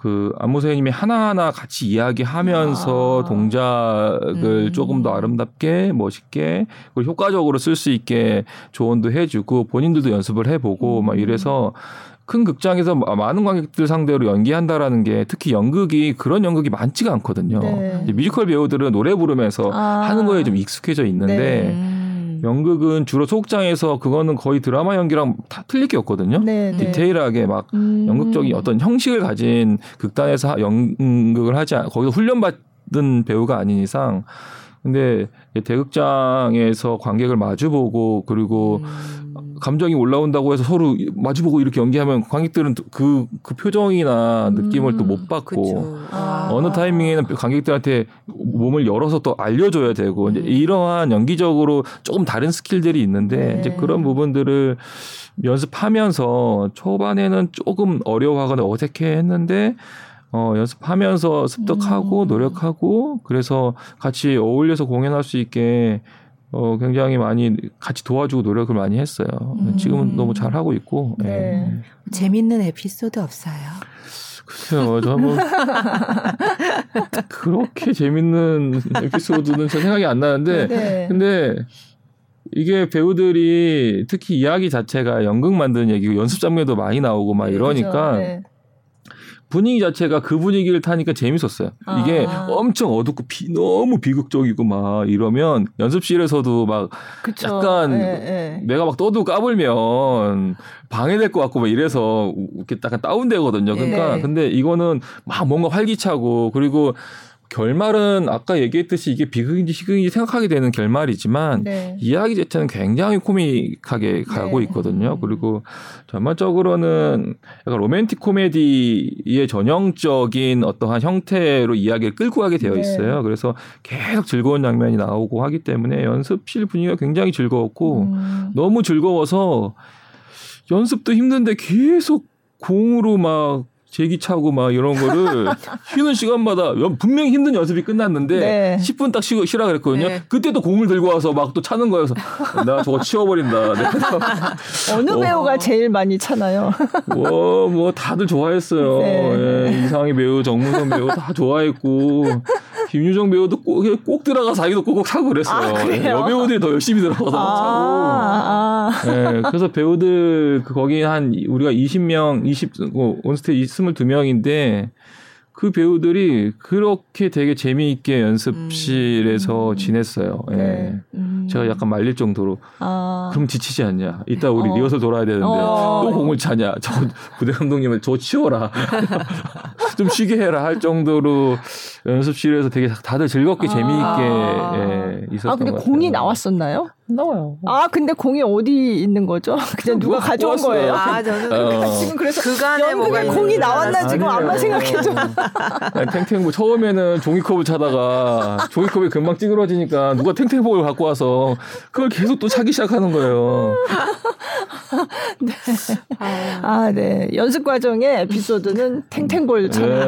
그 안무 선생님이 하나하나 같이 이야기하면서 아. 동작을 음. 조금 더 아름답게 멋있게 그리고 효과적으로 쓸 수 있게 조언도 해주고 본인들도 연습을 해보고 음. 막 이래서 큰 극장에서 많은 관객들 상대로 연기한다라는 게 특히 연극이 그런 연극이 많지가 않거든요. 네. 뮤지컬 배우들은 노래 부르면서 아. 하는 거에 좀 익숙해져 있는데 네. 연극은 주로 소극장에서 그거는 거의 드라마 연기랑 다 틀릴 게 없거든요. 네, 네. 디테일하게 막 음. 연극적인 어떤 형식을 가진 극단에서 연극을 하지 않, 거기서 훈련받은 배우가 아닌 이상 근데 대극장에서 관객을 마주보고 그리고 음. 감정이 올라온다고 해서 서로 마주보고 이렇게 연기하면 관객들은 그, 그 표정이나 느낌을 음. 또못 받고 아. 어느 타이밍에는 관객들한테 몸을 열어서 또 알려줘야 되고 음. 이제 이러한 연기적으로 조금 다른 스킬들이 있는데 네. 이제 그런 부분들을 연습하면서 초반에는 조금 어려워하거나 어색해 했는데 어, 연습하면서 습득하고 음. 노력하고 그래서 같이 어울려서 공연할 수 있게 어, 굉장히 많이 같이 도와주고 노력을 많이 했어요. 음. 지금은 너무 잘 하고 있고. 네. 네. 재밌는 에피소드 없어요. 글쎄요, 저 뭐, *laughs* 그렇게 재밌는 에피소드는 저 생각이 안 나는데, 네. 근데 이게 배우들이 특히 이야기 자체가 연극 만드는 얘기고 연습 장면도 많이 나오고 막 네, 이러니까, 그렇죠. 네. 분위기 자체가 그 분위기를 타니까 재밌었어요. 아. 이게 엄청 어둡고 비, 너무 비극적이고 막 이러면 연습실에서도 막 그쵸. 약간 네, 네. 내가 막 떠도 까불면 방해될 것 같고 막 이래서 이렇게 약간 다운되거든요. 그러니까 네. 근데 이거는 막 뭔가 활기차고 그리고 결말은 아까 얘기했듯이 이게 비극인지 희극인지 생각하게 되는 결말이지만 네. 이야기 자체는 굉장히 코믹하게 가고 네. 있거든요. 그리고 전반적으로는 약간 로맨틱 코미디의 전형적인 어떠한 형태로 이야기를 끌고 가게 되어 네. 있어요. 네. 그래서 계속 즐거운 장면이 나오고 하기 때문에 연습실 분위기가 굉장히 즐거웠고 음. 너무 즐거워서 연습도 힘든데 계속 공으로 막 제기 차고 막 이런 거를 *laughs* 쉬는 시간마다 분명히 힘든 연습이 끝났는데 네. 10분 딱 쉬고 쉬라 그랬거든요. 네. 그때 또 공을 들고 와서 막 또 차는 거여서 나 저거 치워버린다. *laughs* 어느 어. 배우가 제일 많이 차나요? 뭐, 뭐 다들 좋아했어요. 네. 예, 이상희 배우, 정문선 배우 다 좋아했고 김유정 배우도 꼭, 꼭 들어가 자기도 꼭꼭 차고 그랬어요. 아, 예, 여배우들이 더 열심히 들어가서 아, 차고. 아. 네, 그래서 배우들 그 거기 한 우리가 20명, 20 뭐, 온스테 22명인데 그 배우들이 그렇게 되게 재미있게 연습실에서 음. 지냈어요. 예. 네. 음. 제가 약간 말릴 정도로. 아. 그럼 지치지 않냐? 이따 우리 어. 리허설 돌아야 되는데 어. 또 공을 차냐? 저 부대 감독님은 저 치워라. *laughs* 좀 쉬게 해라 할 정도로 연습실에서 되게 다들 즐겁게 아. 재미있게 예, 있었던 아 근데 공이 나왔었나요? 나와요. 아 근데 공이 어디 있는 거죠? 그냥 누가 가져온 거예요? 아 저는 어. 지금 그래서 그간에 뭐가 공이 나왔나 지금 안만 생각해도. 탱탱 뭐 처음에는 종이컵을 차다가 종이컵이 금방 찌그러지니까 누가 탱탱볼을 갖고 와서 그걸 계속 또 차기 시작하는 거예요. 네. 아, 네. 연습 과정의 에피소드는 탱탱볼 차. 네.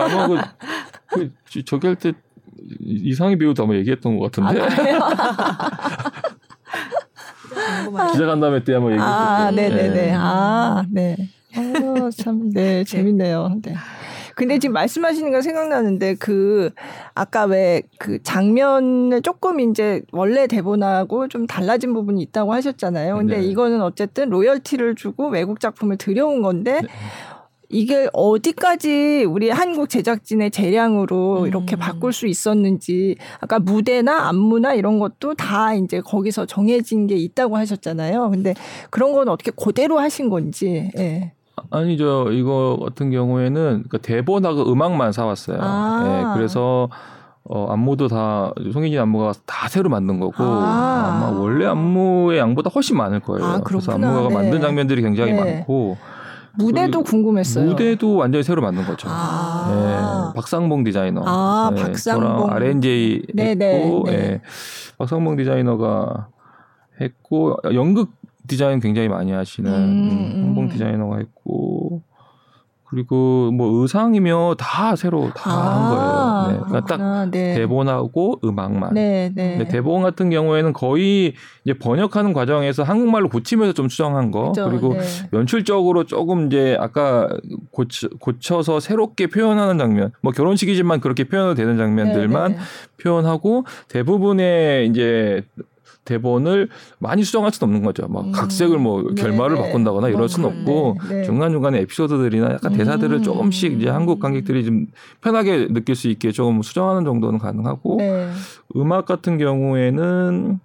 아마 그, 그 저기 할 때 이상희 배우도 아마 얘기했던 것 같은데. 아, *laughs* 기자간담회 때 한번 얘기했었죠. 아, 네네네. 네. 아, 네. 아, 참, 네, 재밌네요. 네. 근데 지금 말씀하시는 거 생각나는데 그 아까 왜 그 장면을 조금 이제 원래 대본하고 좀 달라진 부분이 있다고 하셨잖아요. 근데 네. 이거는 어쨌든 로열티를 주고 외국 작품을 들여온 건데 네. 이게 어디까지 우리 한국 제작진의 재량으로 음. 이렇게 바꿀 수 있었는지 아까 무대나 안무나 이런 것도 다 이제 거기서 정해진 게 있다고 하셨잖아요. 근데 그런 건 어떻게 그대로 하신 건지. 예. 아니죠. 이거 같은 경우에는 그 대본하고 음악만 사왔어요. 아. 예, 그래서 어, 안무도 다, 송혜진 안무가 다 새로 만든 거고, 아. 마 원래 안무의 양보다 훨씬 많을 거예요. 아, 그래서 안무가 네. 만든 장면들이 굉장히 네. 많고, 무대도 궁금했어요. 무대도 완전히 새로 만든 거죠. 아. 네, 박상봉 디자이너. 아, 네, 박상봉. R&J 네, 네, 했고, 네, 네. 박상봉 디자이너가 했고 연극 디자인 굉장히 많이 하시는 음, 음, 홍봉 음. 디자이너가 있고 그리고 뭐 의상이며 다 새로 다한 아, 거예요. 네. 그러니까 딱 네. 대본하고 음악만. 네, 네. 대본 같은 경우에는 거의 이제 번역하는 과정에서 한국말로 고치면서 좀 수정한 거. 그쵸, 그리고 네. 연출적으로 조금 이제 아까 고쳐, 고쳐서 새롭게 표현하는 장면. 뭐 결혼식이지만 그렇게 표현도 되는 장면들만 네, 네. 표현하고 대부분의 이제 대본을 많이 수정할 수는 없는 거죠. 막 음. 각색을 뭐 네, 결말을 네. 바꾼다거나 이럴 수는 없고 네. 네. 중간 중간에 에피소드들이나 약간 대사들을 음. 조금씩 이제 한국 관객들이 좀 편하게 느낄 수 있게 조금 수정하는 정도는 가능하고 네. 음악 같은 경우에는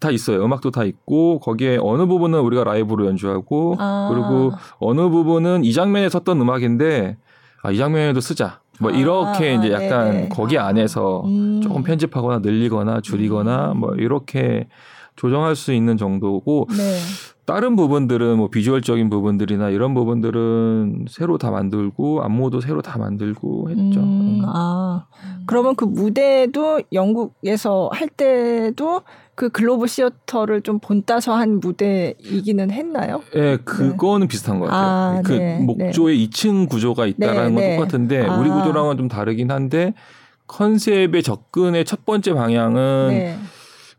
다 있어요. 음악도 다 있고 거기에 어느 부분은 우리가 라이브로 연주하고 아. 그리고 어느 부분은 이 장면에 섰던 음악인데 아, 이 장면에도 쓰자. 뭐 이렇게 아, 이제 약간 네네. 거기 안에서 음. 조금 편집하거나 늘리거나 줄이거나 음. 뭐 이렇게 조정할 수 있는 정도고 네. 다른 부분들은 뭐 비주얼적인 부분들이나 이런 부분들은 새로 다 만들고 안무도 새로 다 만들고 했죠. 음, 아 그러면 그 무대도 영국에서 할 때도 그 글로브 시어터를 좀 본따서 한 무대이기는 했나요? 예, 네, 그거는 네. 비슷한 것 같아요. 아, 그 네, 네. 2층 구조가 있다라는 네, 건 네. 똑같은데 아. 우리 구조랑은 좀 다르긴 한데 컨셉의 접근의 첫 번째 방향은 네.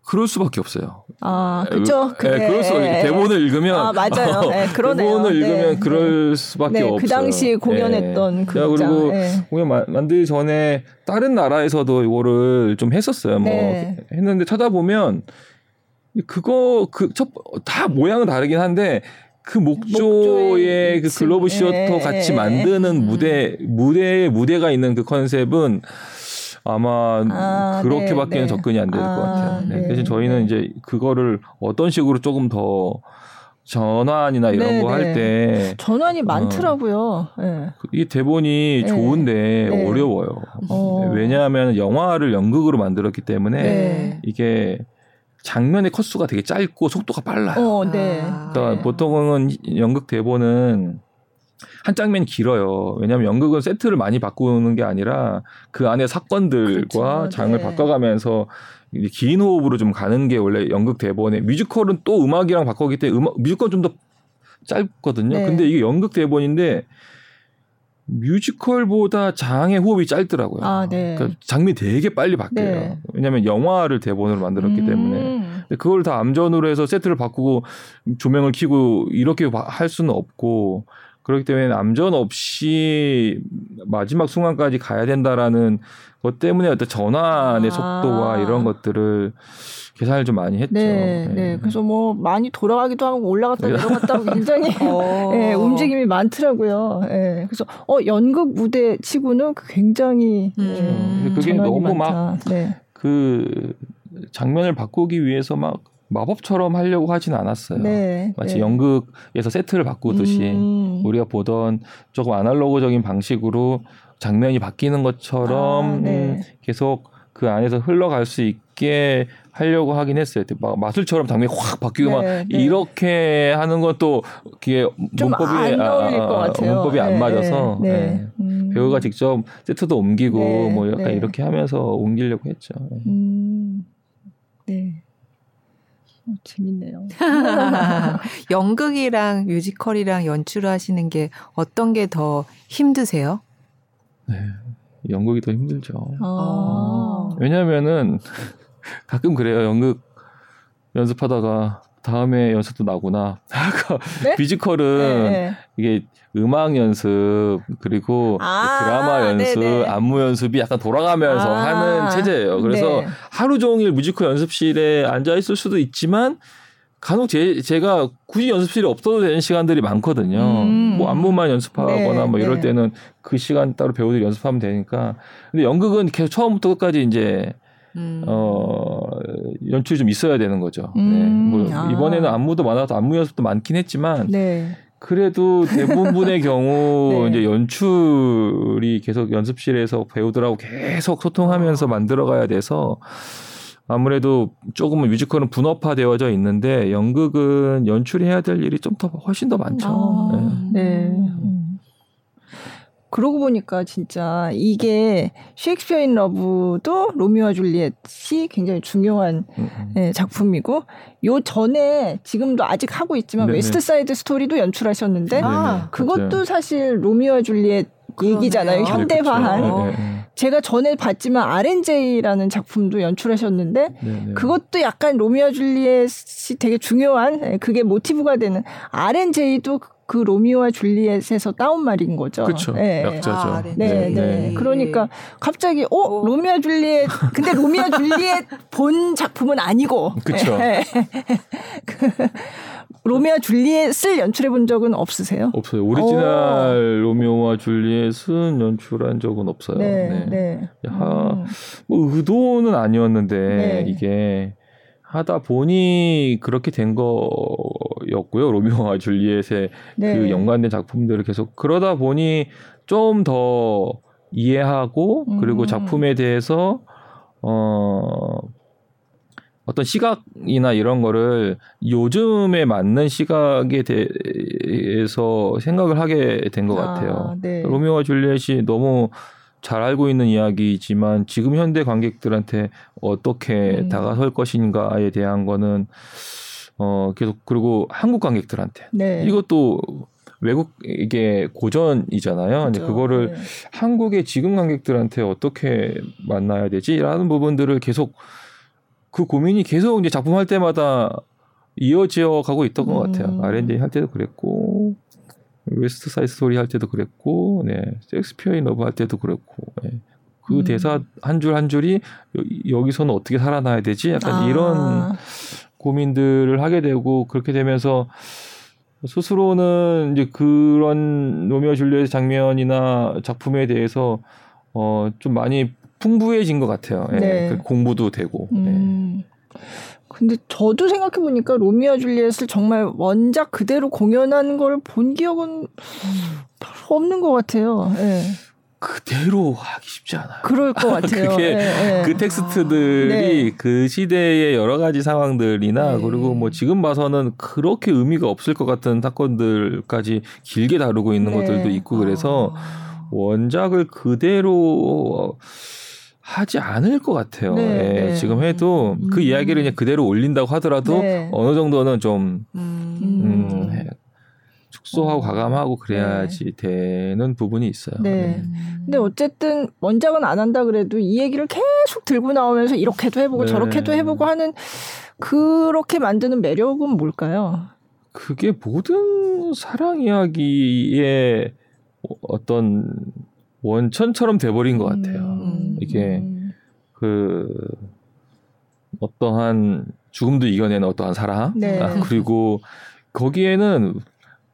그럴 수밖에 없어요. 아, 그죠. 그, 네, 그럴 수 대본을 읽으면 아, 맞아요. 네, *laughs* 그러네요. 대본을 읽으면 그럴 수밖에 없어요. 그 당시 공연했던 그 그리고 공연 만들기 전에 다른 나라에서도 이거를 좀 했었어요. 뭐 네. 했는데 찾아보면 그거 그 첫 다 모양은 다르긴 한데 그 목조의 그 글로브 시어터 네. 같이 만드는 무대 무대 무대가 있는 그 컨셉은 아마 아, 그렇게밖에는 네, 네. 접근이 안 될것 아, 같아요. 네. 대신 저희는 이제 그거를 어떤 식으로 조금 더 전환이나 이런 네, 거 할때 네. 전환이 많더라고요. 어, 네. 이 대본이 네. 좋은데 네. 어려워요. 어. 왜냐하면 영화를 연극으로 만들었기 때문에 이게 장면의 컷수가 되게 짧고 속도가 빨라요. 어, 네. 그러니까 보통은 연극 대본은 한 장면이 길어요. 왜냐하면 연극은 세트를 많이 바꾸는 게 아니라 그 안에 사건들과 그렇죠. 장을 네. 바꿔가면서 긴 호흡으로 좀 가는 게 원래 연극 대본에 뮤지컬은 또 음악이랑 바꾸기 때문에 음악, 뮤지컬 좀 더 짧거든요. 네. 근데 이게 연극 대본인데 뮤지컬보다 장의 호흡이 짧더라고요. 아, 네. 그러니까 장면이 되게 빨리 바뀌어요. 네. 왜냐하면 영화를 대본으로 만들었기 음. 때문에. 그걸 다 암전으로 해서 세트를 바꾸고 조명을 켜고 이렇게 할 수는 없고 그렇기 때문에 암전 없이 마지막 순간까지 가야 된다라는 것 때문에 어떤 전환의 아. 속도와 이런 것들을 계산을 좀 많이 했죠. 네, 네. 네. 그래서 뭐 많이 돌아가기도 하고 올라갔다 네. 내려갔다 하고 *laughs* 굉장히 어. 네, *laughs* 움직임이 많더라고요. 네. 그래서 어 연극 무대 치고는 굉장히 음. 네, 그게 너무 막그 네. 장면을 바꾸기 위해서 막 마법처럼 하려고 하진 않았어요. 네, 마치 네. 연극에서 세트를 바꾸듯이 음. 우리가 보던 조금 아날로그적인 방식으로 장면이 바뀌는 것처럼 아, 네. 음, 계속 그 안에서 흘러갈 수 있게 하려고 하긴 했어요. 막 마술처럼 장면이 확 바뀌고 막 네, 네. 이렇게 하는 것도 그게 문법이 안 아, 아, 아 문법이 안 네, 맞아서 음. 배우가 직접 세트도 옮기고 뭐 약간 이렇게 하면서 옮기려고 했죠. 음. 네. 어, 재밌네요. *laughs* 연극이랑 뮤지컬이랑 연출을 하시는 게 어떤 게 더 힘드세요? 네, 연극이 더 힘들죠. 아. 왜냐면은 *laughs* 가끔 그래요. 연극 연습하다가 다음에 연습도 나구나. *laughs* 네? 뮤지컬은 네. 이게 음악 연습 그리고 아, 드라마 연습, 네네. 안무 연습이 약간 돌아가면서 아, 하는 체제예요. 그래서 네. 하루 종일 뮤지컬 연습실에 앉아 있을 수도 있지만 간혹 제, 제가 굳이 연습실에 없어도 되는 시간들이 많거든요. 음. 뭐 안무만 연습하거나 네, 뭐 이럴 네. 때는 그 시간 따로 배우들 연습하면 되니까. 근데 연극은 계속 처음부터 끝까지 이제 음. 어 연출이 좀 있어야 되는 거죠. 음. 네. 뭐 아. 이번에는 안무도 많아서 안무 연습도 많긴 했지만 네. 그래도 대부분의 *laughs* 경우 네. 이제 연출이 계속 연습실에서 배우들하고 계속 소통하면서 아. 만들어가야 돼서 아무래도 조금은 뮤지컬은 분업화되어져 있는데 연극은 연출해야 될 일이 좀 더 훨씬 더 많죠. 아. 네. 네. 그러고 보니까 진짜 이게 셰익스피어 인 러브도 로미오와 줄리엣이 굉장히 중요한 음, 음. 예, 작품이고 요 전에 지금도 아직 하고 있지만 네네. 웨스트 사이드 스토리도 연출하셨는데 아, 그것도 그렇죠. 사실 로미오와 줄리엣 얘기잖아요. 현대화한. 네, 그렇죠. 제가 전에 봤지만 RNJ라는 작품도 연출하셨는데 네네. 그것도 약간 로미오 줄리엣이 되게 중요한 예, 그게 모티브가 되는 RNJ도 그 로미오와 줄리엣에서 따온 말인 거죠. 그렇죠. 네. 약자죠. 아, 네. 네, 네. 네. 그러니까 갑자기 어 오. 로미오 줄리엣 근데 로미오 줄리엣 본 작품은 아니고. 그렇죠. 그 로미오 줄리엣을 연출해 본 적은 없으세요? 없어요. 오리지널 오. 로미오와 줄리엣은 연출한 적은 없어요. 네. 네. 네. 하, 음. 뭐 의도는 아니었는데 네. 이게 하다 보니 그렇게 된 거였고요. 로미오와 *laughs* 줄리엣의 네. 그 연관된 작품들을 계속 그러다 보니 좀 더 이해하고 그리고 음. 작품에 대해서 어 어떤 시각이나 이런 거를 요즘에 맞는 시각에 대해서 생각을 하게 된 것 같아요. 아, 네. 로미오와 줄리엣이 너무 잘 알고 있는 이야기지만 지금 현대 관객들한테 어떻게 음. 다가설 것인가에 대한 거는 어 계속 그리고 한국 관객들한테 네. 이것도 외국 이게 고전이잖아요. 그렇죠. 그거를 네. 한국의 지금 관객들한테 어떻게 만나야 되지라는 부분들을 계속 그 고민이 계속 이제 작품 할 때마다 이어져 가고 있던 것 같아요. 음. RNJ 할 때도 그랬고 웨스트 사이드 스토리 할 때도 그랬고, 네, 섹스피어인 러브 할 때도 그랬고, 네. 그 음. 대사 한 줄 한 줄이 여기서는 어떻게 살아나야 되지? 약간 아. 이런 고민들을 하게 되고 그렇게 되면서 스스로는 이제 그런 로미오 줄리엣 장면이나 작품에 대해서 어 좀 많이 풍부해진 것 같아요. 예, 네. 그 공부도 되고. 네. 음. 네. 근데 저도 생각해 보니까 로미오 줄리엣을 정말 원작 그대로 공연하는 걸본 기억은 별로 없는 것 같아요. 네. 그대로 하기 쉽지 않아요. 그럴 것 *laughs* 같아요. 그게 네, 그 텍스트들이 아, 네. 그 시대의 여러 가지 상황들이나 네. 그리고 뭐 지금 봐서는 그렇게 의미가 없을 것 같은 사건들까지 길게 다루고 있는 네. 것들도 있고 그래서 아. 원작을 그대로 하지 않을 것 같아요. 네, 예, 네. 지금 해도 그 음. 그 이야기를 그냥 그대로 올린다고 하더라도 네. 어느 정도는 좀 음. 음, 축소하고 과감하고 그래야지 네. 되는 부분이 있어요. 네. 네. 근데 어쨌든 원작은 안 한다 그래도 이 얘기를 계속 들고 나오면서 이렇게도 해보고 네. 저렇게도 해보고 하는 그렇게 만드는 매력은 뭘까요? 그게 모든 사랑 이야기의 어떤 원천처럼 돼버린 것 같아요. 음. 이게 그 어떠한 죽음도 이겨내는 어떠한 사랑 네. 아, 그리고 거기에는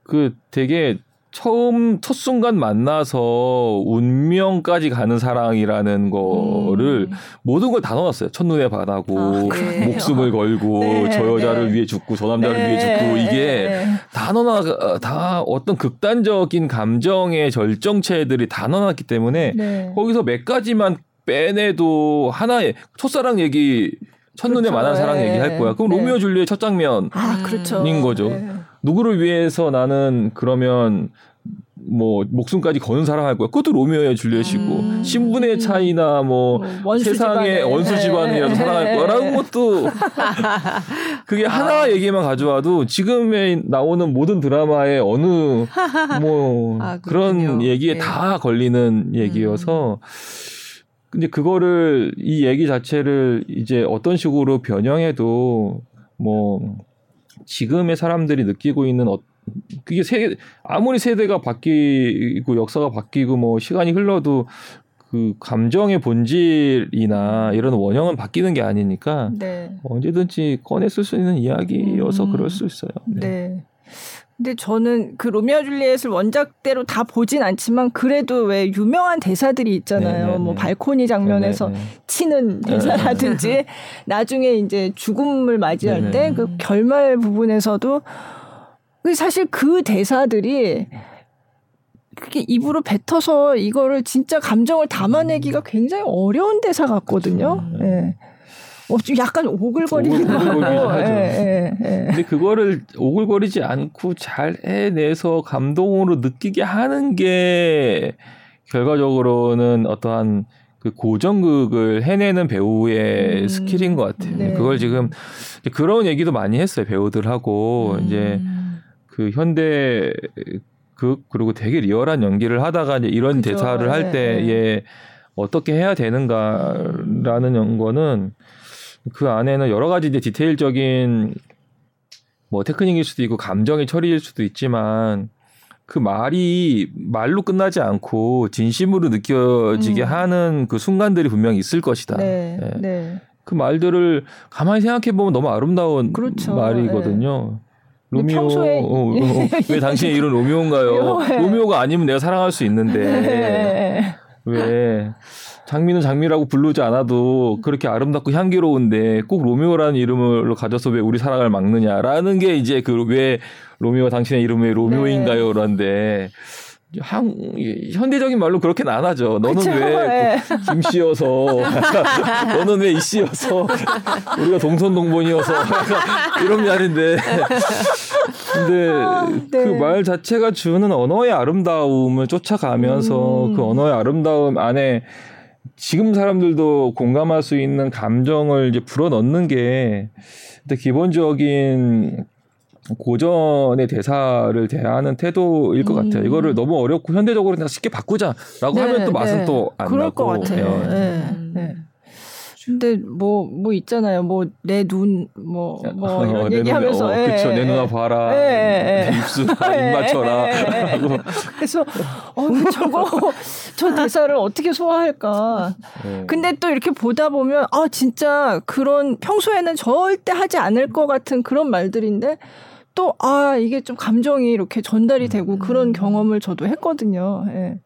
그 되게 처음 첫 순간 만나서 운명까지 가는 사랑이라는 거를 음. 모든 걸 다 넣었어요. 첫눈에 반하고 아, 목숨을 걸고 *laughs* 네, 저 여자를 네. 위해 죽고 저 남자를 네, 위해 죽고 이게 네. 다 넣어 다 어떤 극단적인 감정의 절정체들이 다 넣어놨기 때문에 네. 거기서 몇 가지만 빼내도 하나의 첫사랑 얘기 첫눈에 그렇죠. 만난 사랑 얘기 할 거야. 그럼 네. 로미오 줄리의 첫 장면인 아, 그렇죠. 거죠. 네. 누구를 위해서 나는 그러면 뭐 목숨까지 거는 사랑할 거야. 그것도 로미오의 줄리엣이고 음. 신분의 차이나 뭐, 뭐 세상의 원수 집안이라도 네. 사랑할 거라는 것도 *laughs* 그게 아. 하나 얘기만 가져와도 지금에 나오는 모든 드라마의 어느 뭐 *laughs* 아, 그런 얘기에 네. 다 걸리는 얘기여서 음. 근데 그거를 이 얘기 자체를 이제 어떤 식으로 변형해도 뭐 지금의 사람들이 느끼고 있는 어, 그게 세 아무리 세대가 바뀌고 역사가 바뀌고 뭐 시간이 흘러도 그 감정의 본질이나 이런 원형은 바뀌는 게 아니니까 네. 언제든지 꺼내 쓸 수 있는 이야기여서 음. 그럴 수 있어요. 네. 네. 근데 저는 그 로미오 줄리엣을 원작대로 다 보진 않지만 그래도 왜 유명한 대사들이 있잖아요. 네네네. 뭐 발코니 장면에서 네네. 치는 대사라든지 네네. *laughs* 나중에 이제 죽음을 맞이할 때 그 결말 부분에서도 사실 그 대사들이 그게 입으로 뱉어서 이거를 진짜 감정을 담아내기가 굉장히 어려운 대사 같거든요. 예. 네. 어, 좀 약간 오글거리기도 하고. 예, 예, 예. 근데 그거를 오글거리지 않고 잘 해내서 감동으로 느끼게 하는 게 결과적으로는 어떠한 그 고전극을 해내는 배우의 음. 스킬인 것 같아요. 네. 그걸 지금 그런 얘기도 많이 했어요 배우들하고 음. 이제 그 현대 극 그리고 되게 리얼한 연기를 하다가 이제 이런 그죠. 대사를 할 네. 때에 어떻게 해야 되는가라는 거는 그 안에는 여러 가지 이제 디테일적인 뭐 테크닉일 수도 있고 감정의 처리일 수도 있지만 그 말이 말로 끝나지 않고 진심으로 느껴지게 음. 하는 그 순간들이 분명히 있을 것이다. 네, 네. 네. 그 말들을 가만히 생각해 보면 너무 아름다운 그렇죠. 말이거든요. 네. 로미오 평소에... 어, 어, 어, *laughs* 왜 당신이 이런 로미오인가요? 로미오가 아니면 내가 사랑할 수 있는데 네. 왜 장미는 장미라고 부르지 않아도 그렇게 아름답고 향기로운데 꼭 로미오라는 이름을 가져서 왜 우리 사랑을 막느냐라는 게 이제 그 왜 로미오 당신의 이름이 로미오인가요? 라는데 한, 현대적인 말로 그렇게는 안 하죠. 너는 그쵸? 왜 네. 김씨여서, *laughs* 너는 왜 이씨여서, 우리가 동선동본이어서, *laughs* 이런 말인데. 근데 아, 네. 그말 자체가 주는 언어의 아름다움을 쫓아가면서 음. 그 언어의 아름다움 안에 지금 사람들도 공감할 수 있는 감정을 이제 불어넣는 게 기본적인 고전의 대사를 대하는 태도일 것 음. 같아요. 이거를 너무 어렵고 현대적으로 그냥 쉽게 바꾸자라고 네, 하면 또 맛은 네. 또안 그럴 나고. 것 같아요. 네. 네. 네. 근데 뭐뭐 뭐 있잖아요. 뭐 내눈 뭐뭐 뭐 어, 이런 얘기하면서 어, 그쵸 내 누나 봐라. 예, 예. 입술 입 맞춰라. 그래서 어 저거 저 대사를 어떻게 소화할까. 근데 또 이렇게 보다 보면 아 진짜 그런 평소에는 절대 하지 않을 것 같은 그런 말들인데 또, 아, 이게 좀 감정이 이렇게 전달이 되고 음. 그런 경험을 저도 했거든요. 예.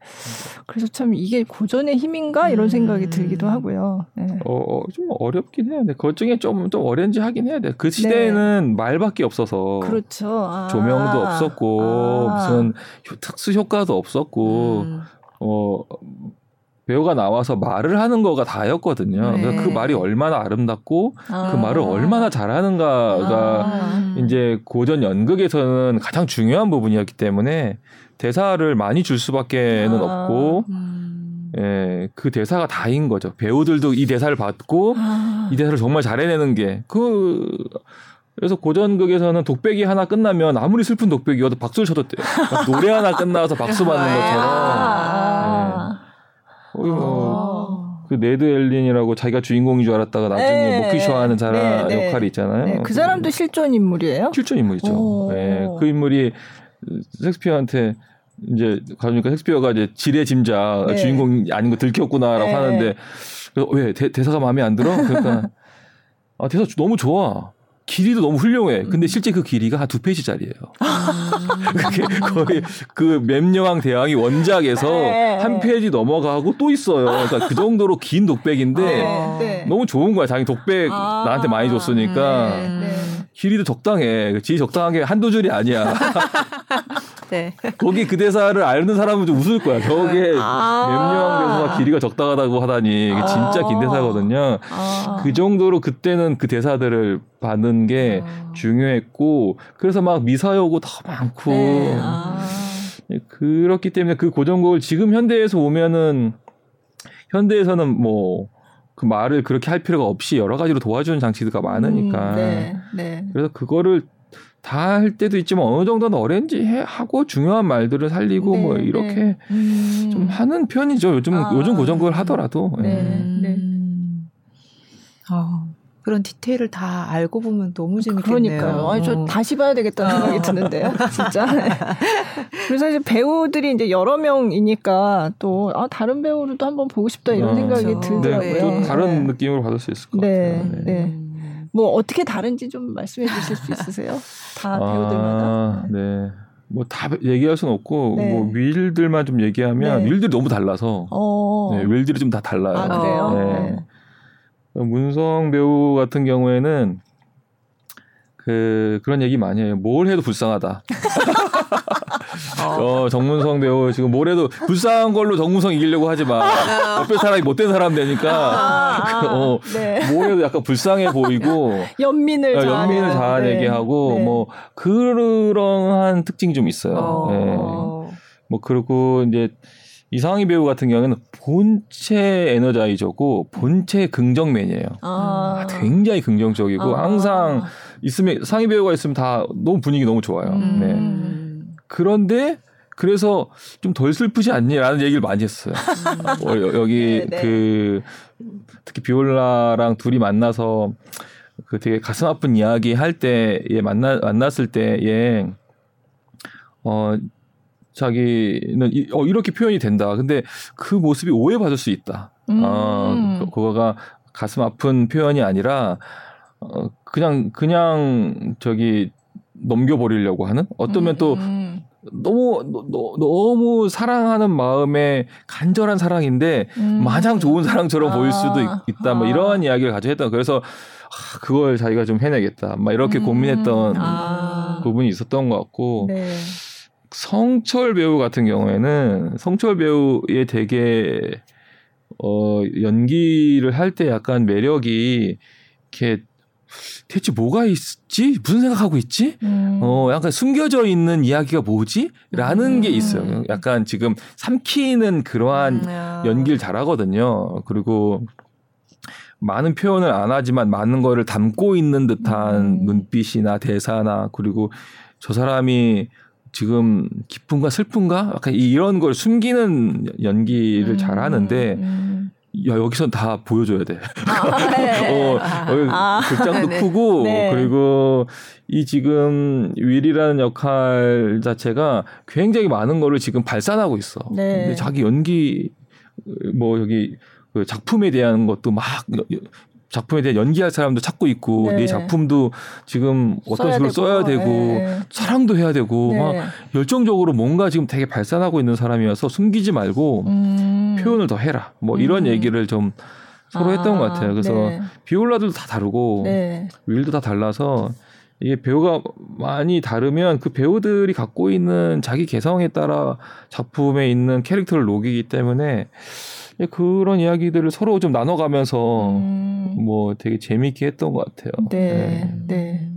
그래서 참 이게 고전의 힘인가? 이런 생각이 음. 들기도 하고요. 예. 어, 어, 좀 어렵긴 해요. 네. 그것 중에 좀, 좀 어렌지 하긴 해야 돼요. 그 시대에는 네. 말밖에 없어서. 그렇죠. 아. 조명도 없었고, 아. 무슨 특수 효과도 없었고, 음. 어, 배우가 나와서 말을 하는 거가 다였거든요. 네. 그래서 그 말이 얼마나 아름답고 아. 그 말을 얼마나 잘하는가가 아. 이제 고전 연극에서는 가장 중요한 부분이었기 때문에 대사를 많이 줄 수밖에는 아. 없고 음. 예, 그 대사가 다인 거죠. 배우들도 이 대사를 받고 아. 이 대사를 정말 잘해내는 게그 그래서 고전극에서는 독백이 하나 끝나면 아무리 슬픈 독백이어도 박수를 쳐도 돼요. 노래 하나 끝나서 박수 받는 것처럼. 아. 예. 어, 그 네드 엘린이라고 자기가 주인공인 줄 알았다가 나중에 네, 목키쇼하는 사람 네, 네, 역할이 있잖아요. 네, 그 사람도 실존 인물이에요? 실존 인물이죠. 네, 그 인물이 섹스피어한테 이제 가니까 섹스피어가 이제 지뢰 짐자 네. 주인공 아닌 거 들켰구나라고 네. 하는데 왜 대, 대사가 마음에 안 들어? 그러니까 아 대사 너무 좋아. 길이도 너무 훌륭해. 근데 음. 실제 그 길이가 한 두 페이지짜리예요. 그게 거의 그 맵 여왕 대사가 원작에서 네. 한 페이지 넘어가고 또 있어요. 그러니까 그 정도로 긴 독백인데 네. 네. 너무 좋은 거야. 당연히 독백 아. 나한테 많이 줬으니까 네. 네. 길이도 적당해. 지 적당하게 한두 줄이 아니야. *laughs* 네. 거기 그 대사를 아는 사람은 좀 웃을 거야. 저게 아~ 맵 여왕 대사가 길이가 적당하다고 하다니 이게 진짜 긴 아. 대사거든요. 아~ 그 정도로 그때는 그 대사들을 받는 게 아~ 중요했고 그래서 막 미사여구고 더 많고 네. 아. 예, 그렇기 때문에 그 고정곡을 지금 현대에서 오면은 현대에서는 뭐 그 말을 그렇게 할 필요가 없이 여러 가지로 도와주는 장치가 많으니까. 음, 네, 네. 그래서 그거를 다 할 때도 있지만 어느 정도는 어렌지 하고 중요한 말들을 살리고 네, 뭐 이렇게 네. 음. 좀 하는 편이죠. 요즘 아. 요즘 고정곡을 하더라도. 네. 네. 네. 아, 그런 디테일을 다 알고 보면 너무 재밌겠네요. 그러니까요. 아니, 저 어. 다시 봐야 되겠다는 생각이 어. 드는데요. *laughs* 진짜. *laughs* 그래서 이제 배우들이 이제 여러 명이니까 또 아, 다른 배우로도 한번 보고 싶다 이런 어, 생각이 그렇죠. 들더라고요. 네, 좀 다른 느낌을 받을 수 있을 것 같아요. 네. 네. 뭐 어떻게 다른지 좀 말씀해 주실 수 있으세요? 다 아, 배우들마다. 네. 뭐 다 얘기할 수는 없고 네. 뭐 윌들만 좀 얘기하면 네. 윌들이 너무 달라서 어. 네, 윌들이 좀 다 달라요. 아, 그래요? 네. 네. 문성 배우 같은 경우에는 그 그런 얘기 많이 해요. 뭘 해도 불쌍하다. *laughs* 어, 정문성 배우 지금 뭐래도 불쌍한 걸로 정문성 이기려고 하지 마. 옆에 사람이 못된 사람 되니까 아, 어, 네. 뭐래도 약간 불쌍해 보이고 *laughs* 연민을 어, 연민을 자아내게 네. 하고 네. 뭐 그러한 특징이 좀 있어요. 어. 네. 뭐 그리고 이제 이상희 배우 같은 경우에는 본체 에너자이저고 본체 긍정 맨이에요. 아. 굉장히 긍정적이고 아. 항상 있으면 상희 배우가 있으면 다 너무 분위기 너무 좋아요. 음. 네. 그런데 그래서 좀 덜 슬프지 않니?라는 얘기를 많이 했어요. 음. 어, 여기 네, 네. 그 특히 비올라랑 둘이 만나서 그 되게 가슴 아픈 이야기 할 때에 만나 만났을 때에 어 자기는 이, 어, 이렇게 표현이 된다. 근데 그 모습이 오해받을 수 있다. 음. 어, 그, 그거가 가슴 아픈 표현이 아니라 어, 그냥 그냥 저기 넘겨버리려고 하는 어떠면 음. 또 너무 너, 너무 사랑하는 마음에 간절한 사랑인데 음. 마냥 좋은 사랑처럼 아. 보일 수도 있, 다뭐 아. 이런 이야기를 가져 했던 그래서 아, 그걸 자기가 좀 해내겠다 막 이렇게 음. 고민했던 아. 부분이 있었던 것 같고 네. 성철 배우 같은 경우에는 성철 배우의 되게 어 연기를 할 때 약간 매력이 이렇게 대체 뭐가 있지? 무슨 생각하고 있지? 음. 어, 약간 숨겨져 있는 이야기가 뭐지? 라는 음. 게 있어요. 약간 지금 삼키는 그러한 음. 연기를 잘하거든요. 그리고 많은 표현을 안 하지만 많은 거를 담고 있는 듯한 음. 눈빛이나 대사나 그리고 저 사람이 지금 기쁜가 슬픈가 약간 이런 걸 숨기는 연기를 음, 잘 하는데 음. 야 여기선 다 보여줘야 돼. 아, 네. *laughs* 어, 아, 극장도 네. 크고 네. 그리고 이 지금 윌이라는 역할 자체가 굉장히 많은 거를 지금 발산하고 있어. 네. 근데 자기 연기 뭐 여기 그 작품에 대한 것도 막 작품에 대해 연기할 사람도 찾고 있고 네. 내 작품도 지금 어떤 식으로 써야 되고, 네. 사랑도 해야 되고 네. 막 열정적으로 뭔가 지금 되게 발산하고 있는 사람이어서 숨기지 말고 음. 표현을 더 해라 뭐 이런 음. 얘기를 좀 서로 아, 했던 것 같아요. 그래서 네. 비올라들도 다 다르고 네. 윌도 다 달라서 이게 배우가 많이 다르면 그 배우들이 갖고 있는 자기 개성에 따라 작품에 있는 캐릭터를 녹이기 때문에 예, 그런 이야기들을 서로 좀 나눠가면서 음. 뭐 되게 재미있게 했던 것 같아요. 네, 네. 네.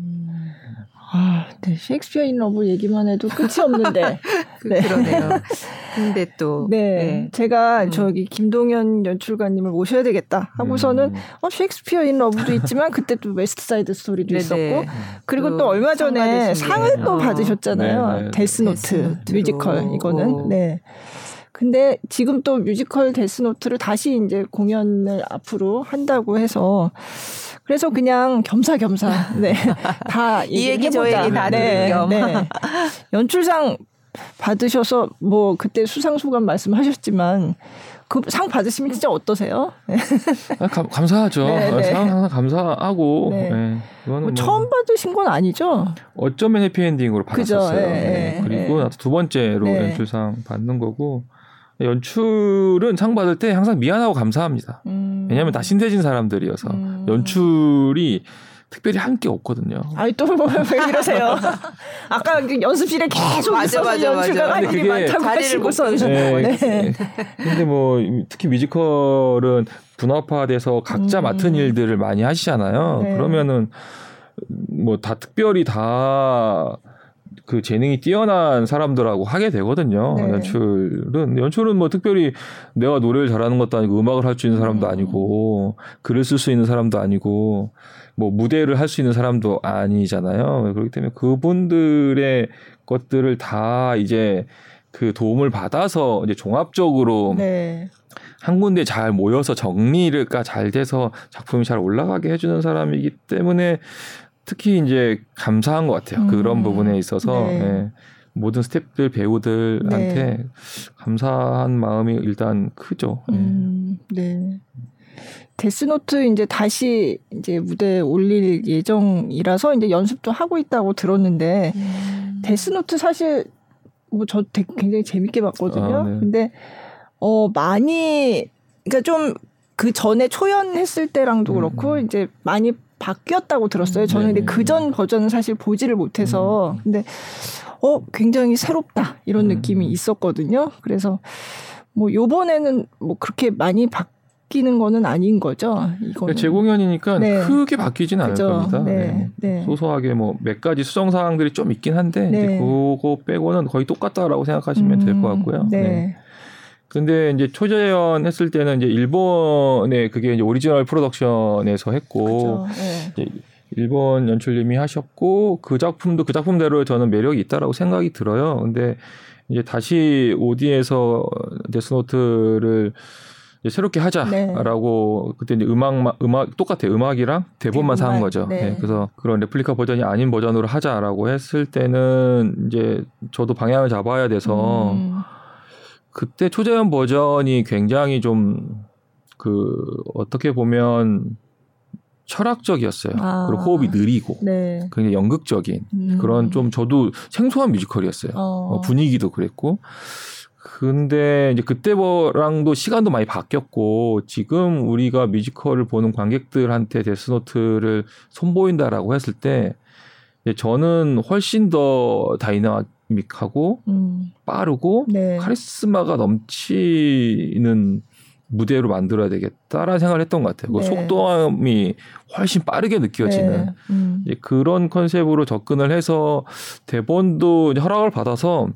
아, 네. 셰익스피어 인 러브 얘기만 해도 끝이 없는데. *laughs* 그, 네. 그러네요. *laughs* 근데 또. 네. 네. 제가 음. 저기 김동연 연출가님을 모셔야 되겠다 하고서는, 음. 어, 셰익스피어 인 러브도 있지만 그때 또 웨스트 사이드 스토리도 네네. 있었고, 그리고 또, 또 얼마 전에 상을 또 어. 받으셨잖아요. 데스노트, 데스노트 뮤지컬, 이거는. 오. 네. 근데 지금 또 뮤지컬 데스노트를 다시 이제 공연을 앞으로 한다고 해서 그래서 그냥 겸사겸사 네. *laughs* 다 이 얘기 저 얘기 다 네, 네. 연출상 받으셔서 뭐 그때 수상 소감 말씀하셨지만 그 상 받으시면 진짜 어떠세요? 네. *laughs* 아, 감, 감사하죠. 네, 네. 상 항상 감사하고. 네. 네. 뭐, 뭐 처음 받으신 건 아니죠? 어쩌면 해피엔딩으로 받았었어요. 네. 그리고 두 번째로 연출상 받는 거고. 연출은 상 받을 때 항상 미안하고 감사합니다. 음. 왜냐하면 다 신대진 사람들이어서 음. 연출이 특별히 한 게 없거든요. 아이 또왜 이러세요? *laughs* 아까 그 연습실에 계속 맞아, 맞아, 연출가 할일 많다고 하시고서 네. 네. 근데 뭐 특히 뮤지컬은 분업화돼서 각자 음. 맡은 일들을 많이 하시잖아요. 네. 그러면은 뭐 다 특별히 다 그 재능이 뛰어난 사람들하고 하게 되거든요. 네. 연출은 연출은 뭐 특별히 내가 노래를 잘하는 것도 아니고 음악을 할 수 있는 사람도 음. 아니고 글을 쓸 수 있는 사람도 아니고 뭐 무대를 할 수 있는 사람도 아니잖아요. 그렇기 때문에 그분들의 것들을 다 이제 그 도움을 받아서 이제 종합적으로 네. 한 군데 잘 모여서 정리가 잘 돼서 작품이 잘 올라가게 해주는 사람이기 때문에 특히 이제 감사한 것 같아요. 음. 그런 부분에 있어서 네. 네. 모든 스탭들 배우들한테 네. 감사한 마음이 일단 크죠. 네. 음, 네. 데스노트 이제 다시 이제 무대에 올릴 예정이라서 이제 연습도 하고 있다고 들었는데 음. 데스노트 사실 뭐 저 굉장히 재밌게 봤거든요. 아, 네. 근데 어 많이 그러니까 좀 그 전에 초연했을 때랑도 그렇고 음. 이제 많이 바뀌었다고 들었어요. 저는 근데 그전 버전은 사실 보지를 못해서 음. 근데 어 굉장히 새롭다 이런 음. 느낌이 있었거든요. 그래서 뭐 요번에는 뭐 그렇게 많이 바뀌는 거는 아닌 거죠. 이거 재공연이니까 네. 크게 바뀌진 않을 그죠. 겁니다. 네. 네. 네. 소소하게 뭐 몇 가지 수정 사항들이 좀 있긴 한데 이제 네. 그거 빼고는 거의 똑같다라고 생각하시면 음. 될것 같고요. 네. 근데 이제 초재연 했을 때는 이제 일본에 그게 이제 오리지널 프로덕션에서 했고 네. 일본 연출님이 하셨고 그 작품도 그 작품대로 저는 매력이 있다라고 생각이 들어요. 근데 이제 다시 오디에서 데스노트를 새롭게 하자라고 네. 그때 이제 음악 음악 똑같아요. 음악이랑 대본만 사는 거죠. 네. 네. 그래서 그런 레플리카 버전이 아닌 버전으로 하자라고 했을 때는 이제 저도 방향을 잡아야 돼서 음. 그때 초재현 버전이 굉장히 좀 그 어떻게 보면 철학적이었어요. 아. 그리고 호흡이 느리고 네. 굉장히 연극적인 음. 그런 좀 저도 생소한 뮤지컬이었어요. 어. 어, 분위기도 그랬고 근데 이제 그때랑도 시간도 많이 바뀌었고 지금 우리가 뮤지컬을 보는 관객들한테 데스노트를 선보인다라고 했을 때 저는 훨씬 더 다이나 믹하고 음. 빠르고 네. 카리스마가 넘치는 무대로 만들어야 되겠다라는 생각을 했던 것 같아요. 그 네. 그 속도감이 훨씬 빠르게 느껴지는 네. 음. 그런 컨셉으로 접근을 해서 대본도 허락을 받아서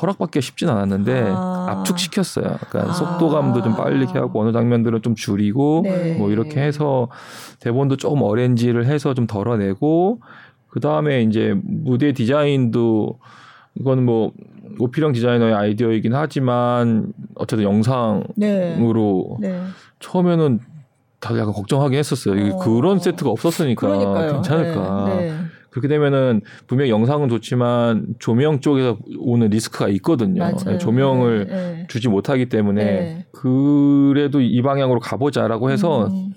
허락받기가 쉽진 않았는데 아. 압축시켰어요. 그러니까 아. 속도감도 좀 빨리 하고 어느 장면들은 좀 줄이고 네. 뭐 이렇게 해서 대본도 조금 어렌지를 해서 좀 덜어내고 그 다음에 이제 무대 디자인도 이건 뭐 오피령 디자이너의 아이디어이긴 하지만 어쨌든 영상으로 네. 네. 처음에는 다들 약간 걱정하긴 했었어요. 어. 그런 세트가 없었으니까 그러니까요. 괜찮을까. 네. 네. 그렇게 되면은 분명 영상은 좋지만 조명 쪽에서 오는 리스크가 있거든요. 맞아요. 네, 조명을 네, 네. 주지 못하기 때문에 네. 그래도 이 방향으로 가보자라고 해서 음.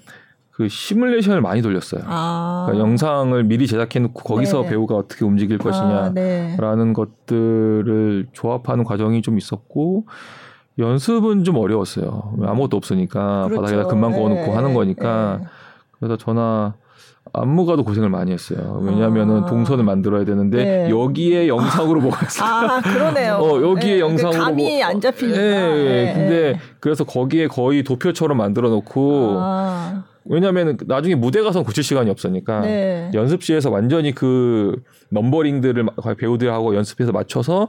그 시뮬레이션을 많이 돌렸어요. 아. 그러니까 영상을 미리 제작해놓고 거기서 네. 배우가 어떻게 움직일 아, 것이냐라는 네. 것들을 조합하는 과정이 좀 있었고 연습은 좀 어려웠어요. 아무것도 없으니까 그렇죠. 바닥에다 금방 그어놓고 하는 거니까 그래서 전화 안무가도 고생을 많이 했어요. 왜냐하면은 아. 동선을 만들어야 되는데 네. 여기에 영상으로 뭐가 있어요. 아 그러네요. 어 여기에 네. 영상으로 감이 뭐, 안 잡히니까. 네. 네. 근데 그래서 거기에 거의 도표처럼 만들어 놓고 아. 왜냐하면 나중에 무대 가서 고칠 시간이 없으니까 네. 연습실에서 완전히 그 넘버링들을 배우들하고 연습해서 맞춰서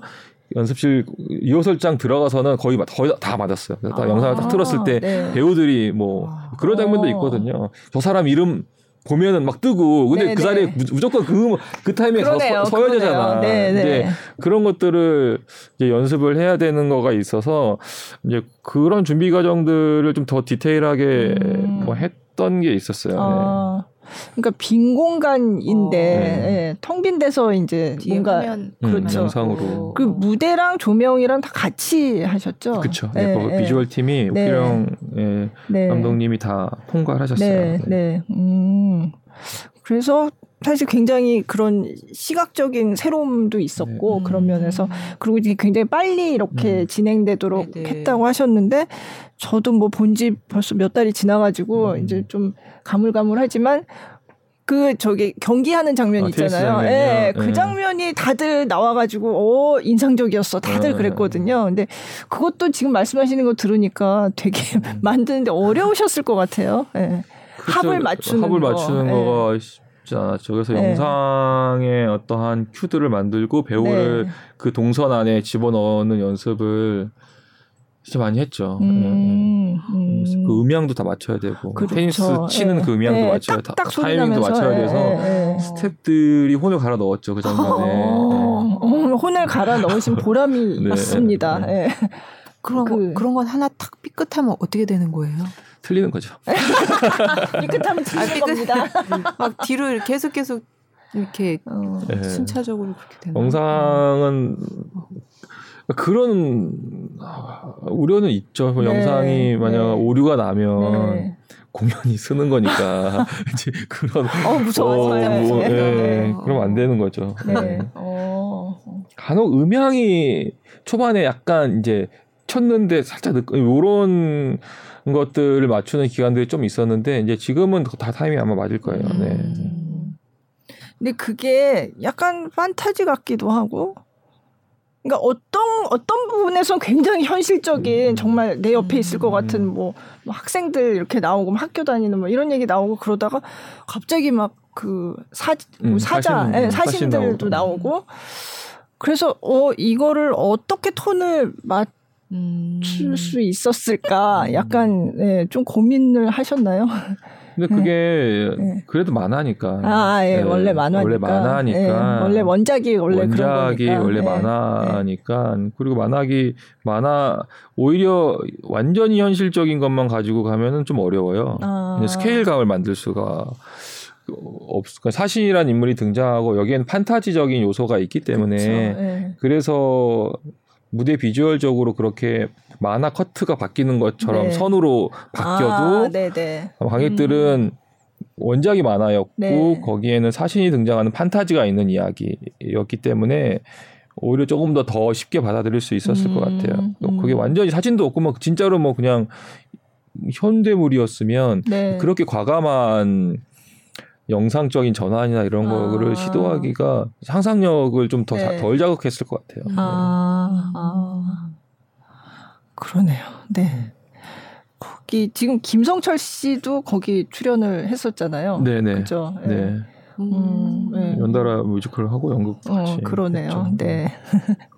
연습실 리허설장 들어가서는 거의 거의 다 맞았어요. 딱 아, 영상을 딱 틀었을 때 네. 배우들이 뭐 그런 장면도 있거든요. 저 사람 이름 보면은 막 뜨고 근데 네네. 그 자리에 네. 무조건 그, 그 타이밍에 그러네요, 서, 서야 되잖아. 네, 네. 이제 그런 것들을 이제 연습을 해야 되는 거가 있어서 이제 그런 준비 과정들을 좀 더 디테일하게 음. 뭐 했 던 게 있었어요. 아. 네. 그러니까 빈 공간인데 어. 네. 예, 텅빈 데서 이제 뭔가 화면. 그렇죠. 음, 영상으로 그 무대랑 조명이랑 다 같이 하셨죠. 그렇죠. 네, 네, 비주얼 팀이 네. 오피령 예, 네. 감독님이 다 통과를 하셨어요. 네, 네. 음. 그래서 사실 굉장히 그런 시각적인 새로움도 있었고 네. 그런 면에서 그리고 이제 굉장히 빨리 이렇게 음. 진행되도록 네네. 했다고 하셨는데 저도 뭐 본 지 벌써 몇 달이 지나가지고 음. 이제 좀 가물가물하지만 그 저기 경기하는 장면 아, 있잖아요. 예, 네. 그 장면이 다들 나와가지고 어 인상적이었어. 다들 네. 그랬거든요. 근데 그것도 지금 말씀하시는 거 들으니까 되게 음. *laughs* 만드는데 어려우셨을 것 같아요. 예. 그렇죠. 합을 맞추는 합을 거. 맞추는 예. 거가 쉽지 않았죠. 그래서 네. 영상의 어떠한 큐들을 만들고 배우를 네. 그 동선 안에 집어넣는 연습을 진짜 많이 했죠. 음, 네. 음. 그 음향도 다 맞춰야 되고 그렇죠. 테니스 치는 네. 그 음향도 네. 맞춰야 다 타이밍도 맞춰야 돼서 네. 스탭들이 혼을 갈아 넣었죠 그 장면에. 어, 어, 혼을 갈아 넣으신 보람이 *laughs* 있습니다. 그런 그, 그런 건 하나 탁 삐끗하면 어떻게 되는 거예요? 틀리는 거죠. *laughs* 삐끗하면 틀리는 아, 겁니다. *laughs* 막 뒤로 계속 계속 이렇게 어, 네. 순차적으로 그렇게 되는 영상은 그런 우려는 있죠. 네. 영상이 만약 네. 오류가 나면 네. 공연이 쓰는 거니까 *laughs* *laughs* 이제 그런 어 무서워 어, 뭐, 네. 그럼 안 되는 거죠. 네. 네. 어. 간혹 음향이 초반에 약간 이제 쳤는데 살짝 늦 요런 것들을 맞추는 기간들이 좀 있었는데 이제 지금은 다 타이밍 아마 맞을 거예요. 네. 음. 근데 그게 약간 판타지 같기도 하고 그러니까 어떤 어떤 부분에서 굉장히 현실적인 음. 정말 내 옆에 있을 것 같은 뭐, 뭐 학생들 이렇게 나오고 뭐 학교 다니는 뭐 이런 얘기 나오고 그러다가 갑자기 막 그사 뭐 음, 사자 사신, 네, 사신들도 나오고 그래서 어 이거를 어떻게 톤을 맞 음. 출수 있었을까? 약간 네, 좀 고민을 하셨나요? *laughs* 근데 그게 네. 그래도 만화니까. 아, 예, 네. 원래 만화니까. 원래 만화니까. 네. 원래 원작이 원래 원작이 원래 만화니까. 그리고 만화기 만화 오히려 완전히 현실적인 것만 가지고 가면은 좀 어려워요. 아. 스케일감을 만들 수가 없, 그러니까 사실이란 인물이 등장하고 여기에는 판타지적인 요소가 있기 때문에 그래서 무대 비주얼적으로 그렇게 만화 커트가 바뀌는 것처럼 네. 선으로 바뀌어도 아, 관객들은 음. 원작이 만화였고 네. 거기에는 사신이 등장하는 판타지가 있는 이야기였기 때문에 오히려 조금 더더 쉽게 받아들일 수 있었을 음. 것 같아요. 음. 그게 완전히 사진도 없고 막 진짜로 뭐 그냥 현대물이었으면 네. 그렇게 과감한 영상적인 전환이나 이런 아. 거를 시도하기가 상상력을 좀 더덜 네. 자극했을 것 같아요. 아. 아. 그러네요. 네. 거기 지금 김성철 씨도 거기 출연을 했었잖아요. 네네. 그죠? 네. 네. 음, 네. 연달아 뮤지컬을 하고 연극 어, 같이. 어, 그러네요. 했죠. 네.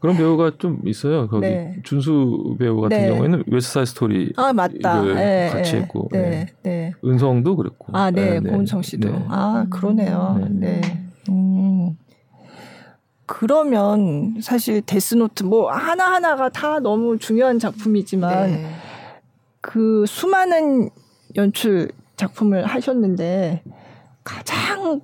그런 배우가 좀 있어요. 거기 네. 준수 배우 같은 네. 경우에는 West Side Story 아 맞다. 네, 같이 네. 했고. 네. 네. 은성도 그랬고. 아 네, 고은성 씨도. 아 그러네요. 네. 음. 그러면 사실 데스노트 뭐 하나 하나가 다 너무 중요한 작품이지만 그 수많은 연출 작품을 하셨는데 가장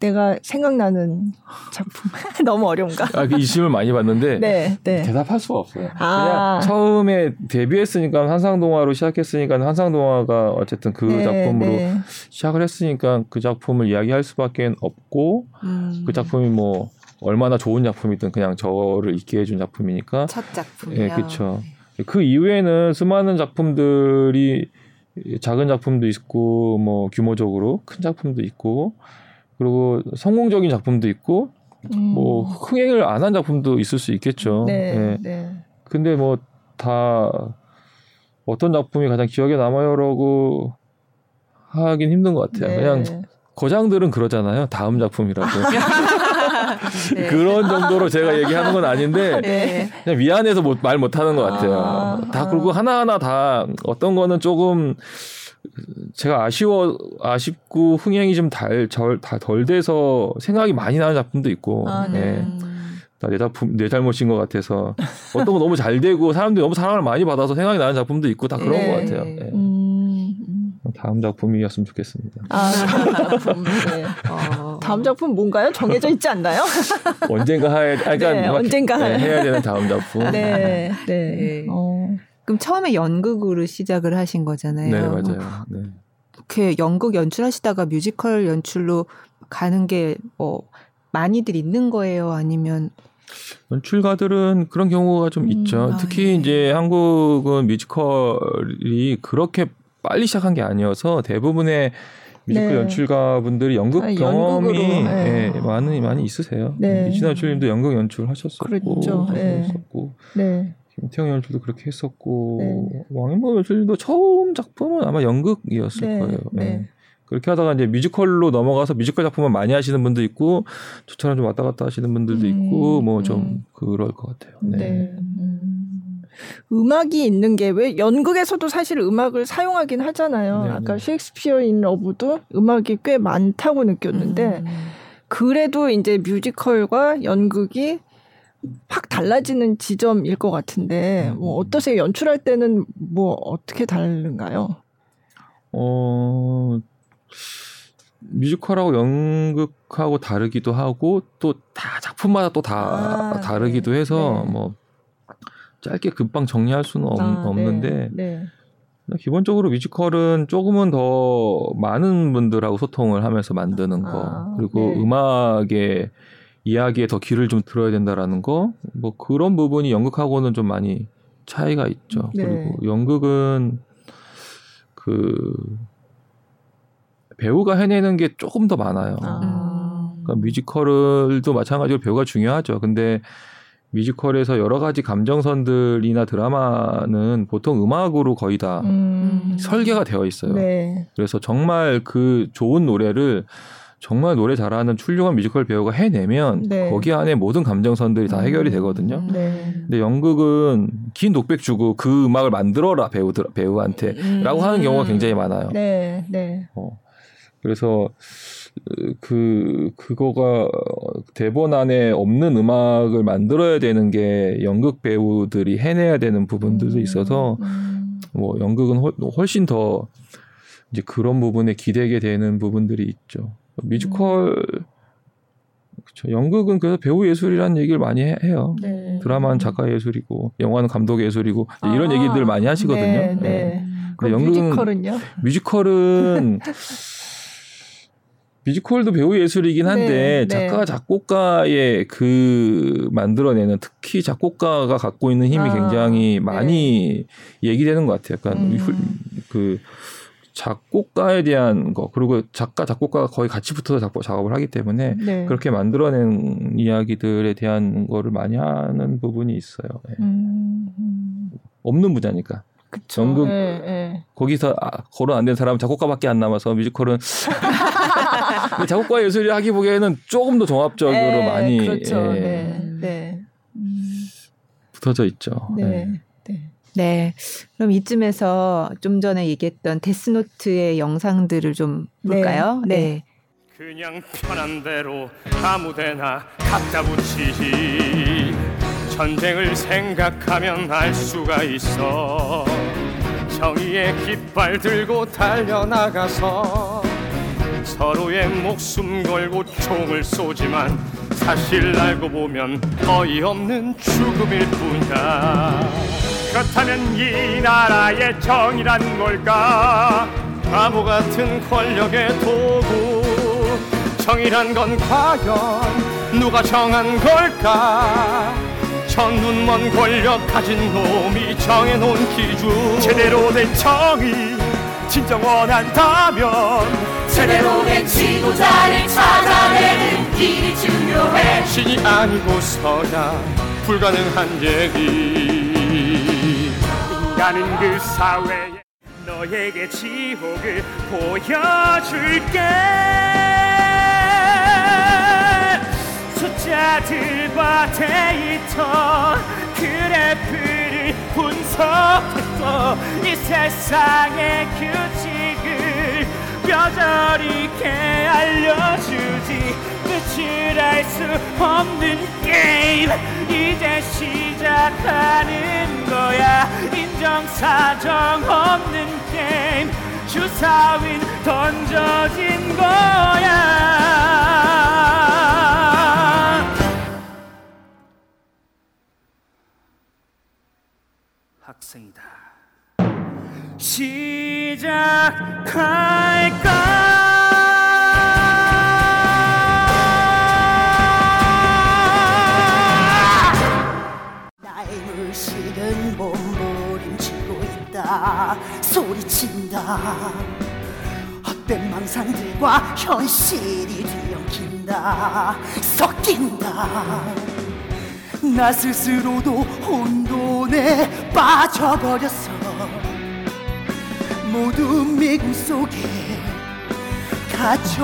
내가 생각나는 작품 *laughs* 너무 어려운가? 아, 그 이심을 많이 봤는데 *laughs* 네, 네. 대답할 수가 없어요. 아. 그냥 처음에 데뷔했으니까 한상 동화로 시작했으니까 한상 동화가 어쨌든 그 네, 작품으로 네. 시작을 했으니까 그 작품을 이야기할 수밖에 없고 음. 그 작품이 뭐 얼마나 좋은 작품이든 그냥 저를 있게 해준 작품이니까 첫 작품이요. 예, 그렇죠. 그 이후에는 수많은 작품들이 작은 작품도 있고 뭐 규모적으로 큰 작품도 있고 그리고 성공적인 작품도 있고 음. 뭐 흥행을 안 한 작품도 있을 수 있겠죠. 네. 네. 네. 근데 뭐 다 어떤 작품이 가장 기억에 남아요라고 하긴 힘든 것 같아요. 네. 그냥 거장들은 그러잖아요. 다음 작품이라고. *laughs* 네. 그런 정도로 제가 얘기하는 건 아닌데 네. 그냥 미안해서 못, 말 못하는 것 같아요. 아, 다 그리고 하나하나 다 어떤 거는 조금 제가 아쉬워 아쉽고 흥행이 좀 달덜 돼서 생각이 많이 나는 작품도 있고 아, 네. 네. 다내 작품 내 잘못인 것 같아서 어떤 거 너무 잘 되고 사람들이 너무 사랑을 많이 받아서 생각이 나는 작품도 있고 다 그런 네. 것 같아요. 네. 음, 음. 다음 작품이었으면 좋겠습니다. 아, 다음 작품. 네. 어. 다음 작품 뭔가요? 정해져 있지 않나요? 언젠가 해야, 아, 그러니까 네, 언젠가 네, 해야 되는 다음 작품. 네, 네. 네. 어. 그럼 처음에 연극으로 시작을 하신 거잖아요. 네, 맞아요. 네. 이렇게 연극 연출하시다가 뮤지컬 연출로 가는 게 뭐 많이들 있는 거예요? 아니면 연출가들은 그런 경우가 좀 음, 있죠. 아, 특히 네. 이제 한국은 뮤지컬이 그렇게 빨리 시작한 게 아니어서 대부분의 뮤지컬 네. 연출가분들이 연극 아, 경험이 네. 네, 많이 많이 있으세요. 네. 이진아 연출님도 연극 연출하셨었고, 그렇죠. 네. 네. 김태형 연출도 그렇게 했었고 네. 왕인범 연출도 처음 작품은 아마 연극이었을 네. 거예요. 네. 네. 그렇게 하다가 이제 뮤지컬로 넘어가서 뮤지컬 작품을 많이 하시는 분도 있고 저처럼 좀 왔다 갔다 하시는 분들도 음. 있고 뭐좀 음. 그럴 것 같아요. 네. 네. 음. 음악이 있는 게 왜 연극에서도 사실 음악을 사용하긴 하잖아요. 네, 아까 Shakespeare in Love도 음악이 꽤 많다고 느꼈는데 음. 그래도 이제 뮤지컬과 연극이 확 달라지는 지점일 것 같은데 뭐 음. 어떠세요? 연출할 때는 뭐 어떻게 다른가요? 어 뮤지컬하고 연극하고 다르기도 하고 또 다 작품마다 또다 아, 다르기도 네. 해서 네. 뭐 짧게 금방 정리할 수는 없, 아, 네. 는데 네. 기본적으로 뮤지컬은 조금은 더 많은 분들하고 소통을 하면서 만드는 거 아, 그리고 네. 음악에 이야기에 더 귀를 좀 들어야 된다라는 거, 뭐 그런 부분이 연극하고는 좀 많이 차이가 있죠. 네. 그리고 연극은 그 배우가 해내는 게 조금 더 많아요. 아. 그러니까 뮤지컬도 마찬가지로 배우가 중요하죠. 근데 뮤지컬에서 여러 가지 감정선들이나 드라마는 보통 음악으로 거의 다 음. 설계가 되어 있어요. 네. 그래서 정말 그 좋은 노래를 정말 노래 잘하는 훌륭한 뮤지컬 배우가 해내면 네. 거기 안에 모든 감정선들이 다 해결이 되거든요. 음, 네. 근데 연극은 긴 독백 주고 그 음악을 만들어라 배우들 배우한테라고 음. 하는 경우가 굉장히 많아요. 네, 네. 어. 그래서 그 그거가 대본 안에 없는 음악을 만들어야 되는 게 연극 배우들이 해내야 되는 부분들도 음, 있어서 음. 뭐 연극은 훨씬 더 이제 그런 부분에 기대게 되는 부분들이 있죠. 뮤지컬 그렇죠. 연극은 그래서 배우 예술이라는 얘기를 많이 해 요. 네. 드라마는 작가 예술이고 영화는 감독 예술이고 아, 이런 얘기들 많이 하시거든요. 네. 네. 네. 근데 연극은 뮤지컬은요? 뮤지컬은 *laughs* 뮤지컬도 배우 예술이긴 한데 네, 네. 작가 작곡가의 그 만들어내는 특히 작곡가가 갖고 있는 힘이 아, 굉장히 많이 네. 얘기되는 것 같아요. 약간 음. 그 작곡가에 대한 거 그리고 작가 작곡가가 거의 같이 붙어서 작곡 작업을 하기 때문에 네. 그렇게 만들어낸 이야기들에 대한 거를 많이 하는 부분이 있어요. 네. 음. 없는 부자니까. 그쵸. 연극 네, 네. 거기서 아, 거론 안 된 사람은 작곡가밖에 안 남아서 뮤지컬은 *laughs* 작곡가 예술이 하기 보기에는 조금 더 종합적으로 네, 많이 그렇죠. 예, 네, 네. 음. 붙어져 있죠. 네. 네. 네. 그럼 이쯤에서 좀 전에 얘기했던 데스노트의 영상들을 좀 볼까요? 네. 네. 그냥 편한 대로 아무데나 갖다 붙이지 전쟁을 생각하면 알 수가 있어 정의의 깃발 들고 달려나가서 서로의 목숨 걸고 총을 쏘지만 사실 알고 보면 어이없는 죽음일 뿐이야 그렇다면 이 나라의 정의란 뭘까? 바보 같은 권력의 도구. 정의란 건 과연 누가 정한 걸까? 천눈먼 권력 가진 놈이 정해놓은 기준. 제대로 된 정의 진정 원한다면. 제대로 된 지도자를 찾아내는 길이 중요해. 신이 아니고서야 불가능한 얘기 인간은 그 사회에 너에게 지옥을 보여줄게. 숫자들과 데이터 그래프를 분석했어 이 세상의 규칙을 뼈저리게 알려주지. 끝을 알 수 없는 게임. 이제 시작하는 거야. 인정사정 없는 게임. 주사윈 던져진 거야. 학생이다. 시작할까? 나의 물실은 몸부림치고 있다. 소리친다. 헛된 망상들과 현실이 뒤엉킨다. 섞인다. 나 스스로도 혼돈에 빠져버렸어 모두 미궁 속에 갇혀버렸다면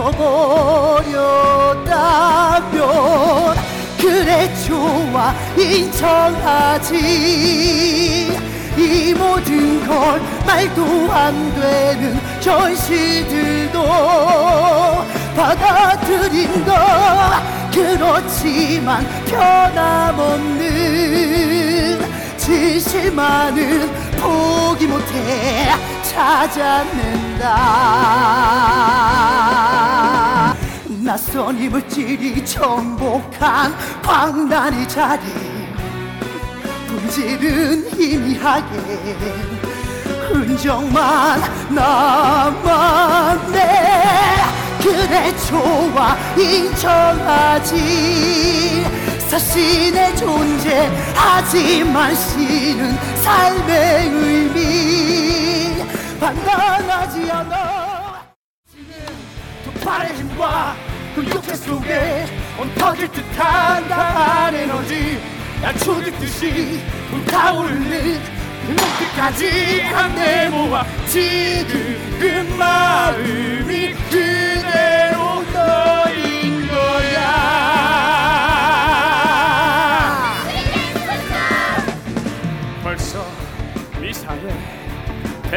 그래 좋아 인정하지. 이 모든 걸 말도 안 되는 현실들도 받아들인다 그렇지만 변함없는 진실만은 포기 못해 찾아낸다. 낯선 이물질이 정복한 광란의 자리. 본질은 희미하게 흔적만 남았네. 그래 좋아 인정하지. 사실의 존재 하지만 실은 삶의 의미 판단하지 않아. 지금 독발의 힘과 그 육체 속에 얹혀질 듯한 강한 에너지 낮춰듯이 불타오르는 그 끝까지 한내 모아 지금 그 마음이 그대로 너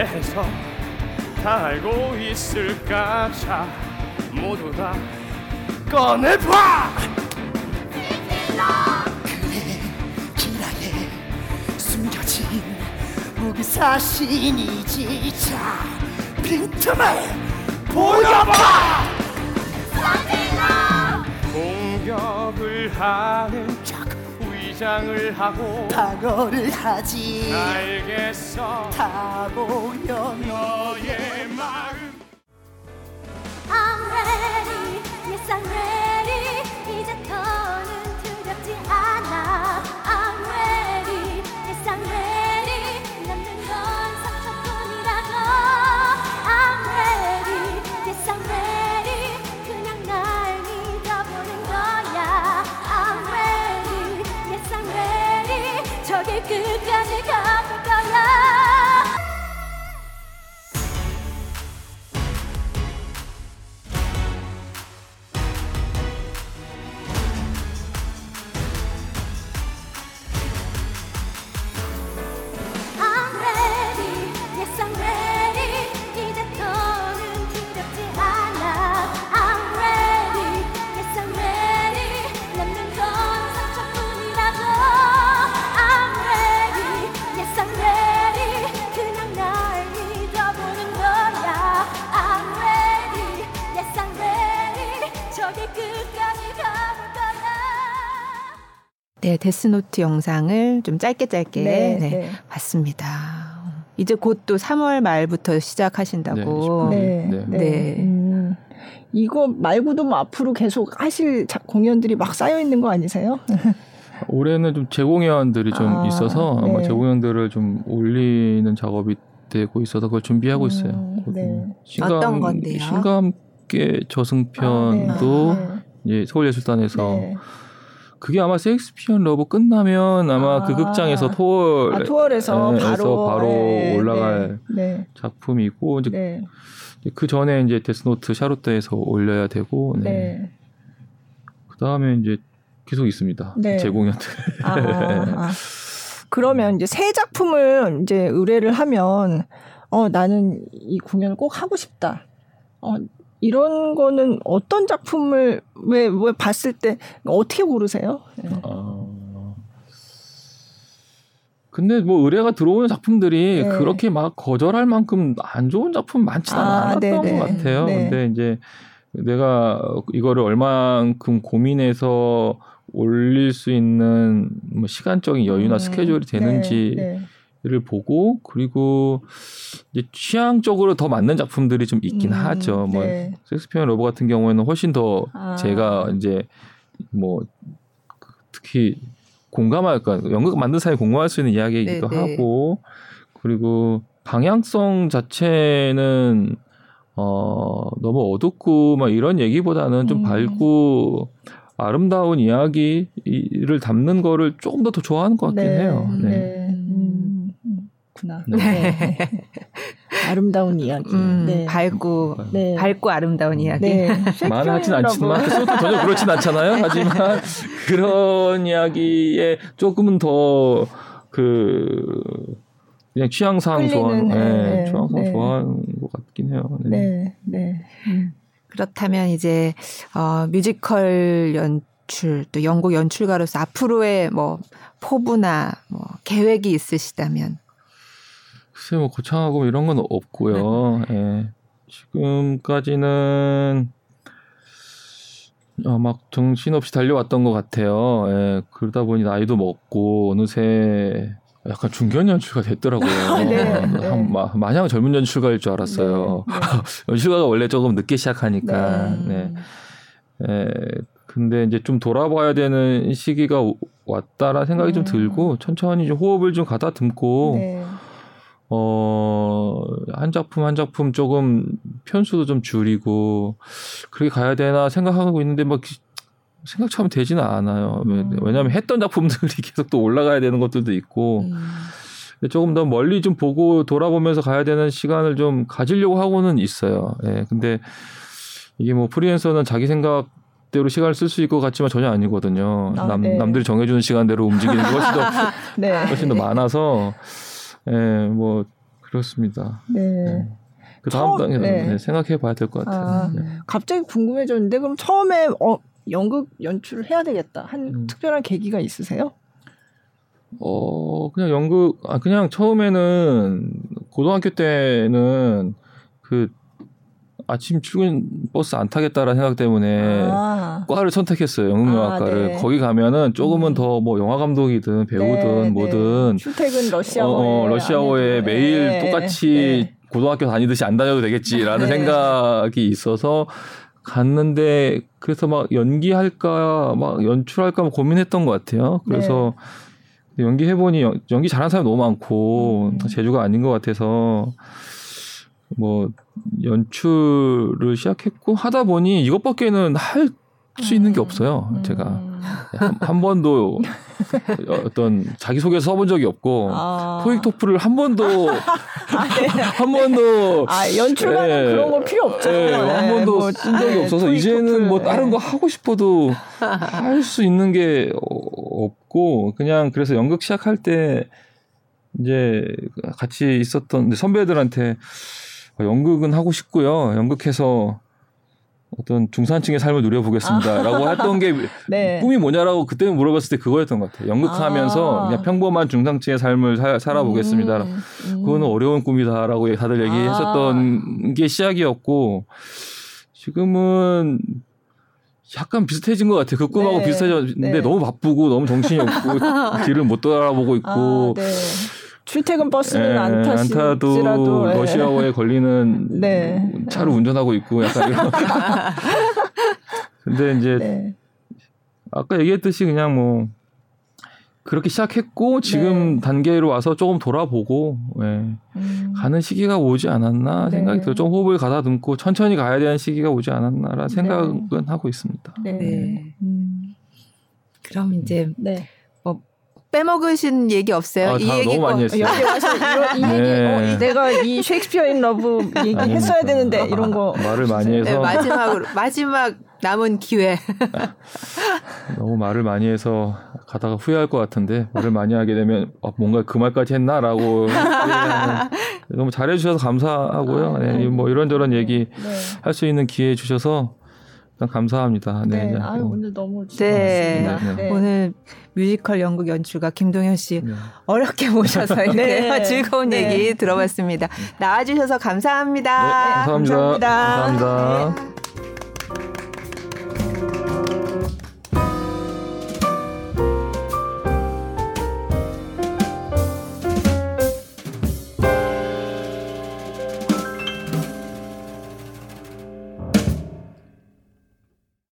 해서 다 알고 있을까? 자 모두 다 꺼내봐! 그래 기라에 숨겨진 무기 사신이지 자 빈틈을 보여봐! 공격을 하는 척 위장을 하고 방어를 하지 알겠어. 다 보여 너의 마음. I'm ready, yes I'm ready 데스노트 영상을 좀 짧게 짧게 네, 네, 네. 봤습니다. 이제 곧 또 3월 말부터 시작하신다고. 네, 네. 네. 네. 음, 이거 말고도 뭐 앞으로 계속 하실 자- 공연들이 막 쌓여 있는 거 아니세요? *laughs* 올해는 좀 재공연들이 좀 아, 있어서 아마 네. 재공연들을 좀 올리는 작업이 되고 있어서 그걸 준비하고 있어요. 음, 곧 네. 신감, 어떤 건데요? 신감계 저승편도 아, 네. 이제 서울예술단에서 네. 그게 아마 Shakespeare in Love 끝나면 아마 아. 그 극장에서 토월 아, 투어에서 에서 바로 바로 네, 올라갈 네. 작품이고 이제 네. 그 전에 이제 Death Note 샤롯데에서 올려야 되고 네. 네. 네. 그 다음에 이제 계속 있습니다. 네. 재공연들. 아, 아. 그러면 이제 새 작품을 이제 의뢰를 하면 어 나는 이 공연을 꼭 하고 싶다. 어 이런 거는 어떤 작품을 왜, 왜 봤을 때 어떻게 고르세요? 네. 아. 근데 뭐 의뢰가 들어오는 작품들이 네. 그렇게 막 거절할 만큼 안 좋은 작품 많지는 아, 않았던 네네. 것 같아요. 네. 근데 이제 내가 이거를 얼만큼 고민해서 올릴 수 있는 뭐 시간적인 여유나 음, 스케줄이 되는지를 네, 네. 보고 그리고 이제 취향적으로 더 맞는 작품들이 좀 있긴 음, 하죠. 뭐 네. Shakespeare in Love 같은 경우에는 훨씬 더 아. 제가 이제 뭐 특히 공감할 까 연극 만든 사람이 공감할 수 있는 이야기이기도 네, 네. 하고 그리고 방향성 자체는 어 너무 어둡고 막 이런 얘기보다는 좀 음. 밝고 아름다운 이야기를 담는 거를 조금 더 더 좋아하는 것 같긴 해요. 네. 네. 음, 음, 구나. 네. 네. *laughs* 아름다운 이야기. 음, 네. 밝고 네. 밝고 아름다운 이야기. 네. *laughs* 많하진 셰익스피어라고. 않지만 그 소도 전혀 그렇진 않잖아요. 하지만 *laughs* 그런 이야기에 조금은 더 그 그냥 취향상 좋아하는, 네, 네, 네, 취향상 네. 좋아하는 것 같긴 해요. 네. 네. 네. 음. 그렇다면 이제 어 뮤지컬 연출 또 연극 연출가로서 앞으로의 뭐 포부나 뭐 계획이 있으시다면 글쎄 뭐 거창하고 이런 건 없고요. 예. 지금까지는 어, 막 정신없이 달려왔던 것 같아요. 예. 그러다 보니 나이도 먹고 어느새 약간 중견 연출가 됐더라고요. *laughs* 네, 네. 한, 마, 마냥 젊은 연출가일 줄 알았어요. 네, *laughs* 연출가가 원래 조금 늦게 시작하니까. 네. 네. 예, 근데 이제 좀 돌아봐야 되는 시기가 오- 왔다라는 생각이 좀 음. 들고 천천히 좀 호흡을 좀 가다듬고 네. 어, 한 작품 한 작품 조금 편수도 좀 줄이고 그렇게 가야 되나 생각하고 있는데 뭐 기- 생각처럼 되지는 않아요. 왜- 음. 왜냐하면 했던 작품들이 *laughs* 계속 또 올라가야 되는 것들도 있고 음. 조금 더 멀리 좀 보고 돌아보면서 가야 되는 시간을 좀 가지려고 하고는 있어요. 예. 근데 이게 뭐 프리랜서는 자기 생각 대로 시간을 쓸 수 있을 것 같지만 전혀 아니거든요. 아, 남, 네. 남들이 정해주는 시간대로 움직이는 게 훨씬 더 *laughs* 네. 훨씬 더 많아서 예, 뭐 그렇습니다. 네. 네. 그 다음 단계 네. 네, 생각해 봐야 될 것 같아요. 아, 네. 갑자기 궁금해졌는데 그럼 처음에 어, 연극 연출을 해야 되겠다 한 음. 특별한 계기가 있으세요? 어 그냥 연극 아 그냥 처음에는 고등학교 때는 그 아침 출근 버스 안 타겠다라는 생각 때문에 아. 과를 선택했어요 영국영화과를 아, 네. 거기 가면은 조금은 음. 더뭐 영화 감독이든 배우든 네, 네. 뭐든 출퇴근 러시아워에 어, 어, 러시아워에 매일 네. 똑같이 네. 고등학교 다니듯이 안 다녀도 되겠지라는 네. 생각이 있어서 갔는데 그래서 막 연기할까 막 연출할까 막 고민했던 것 같아요. 그래서 연기 해보니 연기 잘하는 사람이 너무 많고 음. 재주가 아닌 것 같아서 뭐 연출을 시작했고 하다 보니 이것밖에는 할 수 있는 게 음. 없어요. 음. 제가 한, 한, 번도 *laughs* 어떤 자기 소개 써본 적이 없고 아. 토익 토플을 *laughs* 한 번도 아, 네. 한 번도 아 연출가는 네. 그런 거 필요 없죠. 네. 한 네. 번도 뭐 쓴 적이 네. 없어서 이제는 토플. 뭐 다른 거 하고 싶어도 할 수 있는 게 없고 그냥 그래서 연극 시작할 때 이제 같이 있었던 선배들한테 어, 연극은 하고 싶고요. 연극해서 어떤 중산층의 삶을 누려보겠습니다라고 아. 했던 게 *laughs* 네. 꿈이 뭐냐라고 그때 물어봤을 때 그거였던 것 같아요. 연극하면서 아. 그냥 평범한 중산층의 삶을 사, 라보겠습니다 음. 음. 그거는 어려운 꿈이다라고 다들 얘기했었던 아. 게 시작이었고 지금은 약간 비슷해진 것 같아요. 그 꿈하고 네. 비슷해졌는데 네. 너무 바쁘고 너무 정신이 없고 *laughs* 길을 못 돌아보고 있고 아, 네. 출퇴근 버스는 예, 안 타시더라도 예. 러시아어에 걸리는 *laughs* 네. 차를 운전하고 있고 약간 이런. *laughs* 근데 이제 네. 아까 얘기했듯이 그냥 뭐 그렇게 시작했고 지금 네. 단계로 와서 조금 돌아보고 예. 음. 가는 시기가 오지 않았나 네. 생각이 들어 좀 호흡을 가다듬고 천천히 가야 되는 시기가 오지 않았나라 네. 생각은 하고 있습니다. 네. 음. 그럼 이제 빼먹으신 얘기 없어요? 아, 이 얘기 너무 많이 했어요. 여기 와서 *laughs* 이런, 이 얘기, 네. 어, 내가 이 Shakespeare in Love 얘기 했어야 되는데 이런 거 말을 많이 해서 네, 마지막으로 마지막 남은 기회. *laughs* 너무 말을 많이 해서 가다가 후회할 것 같은데 말을 많이 하게 되면 아, 뭔가 그 말까지 했나라고 *laughs* 너무 잘해주셔서 감사하고요. 아, 네. 네. 뭐 이런저런 얘기 네. 할수 있는 기회 주셔서 감사합니다. 네. 네. 아유, 오늘 너무 네. 네. 네. 오늘 뮤지컬 연극 연출가 김동현 씨 네. 어렵게 모셔서 *laughs* 이렇게 네. 즐거운 얘기 들어봤습니다. 나와주셔서 감사합니다. 감사합니다. 감사합니다. 감사합니다.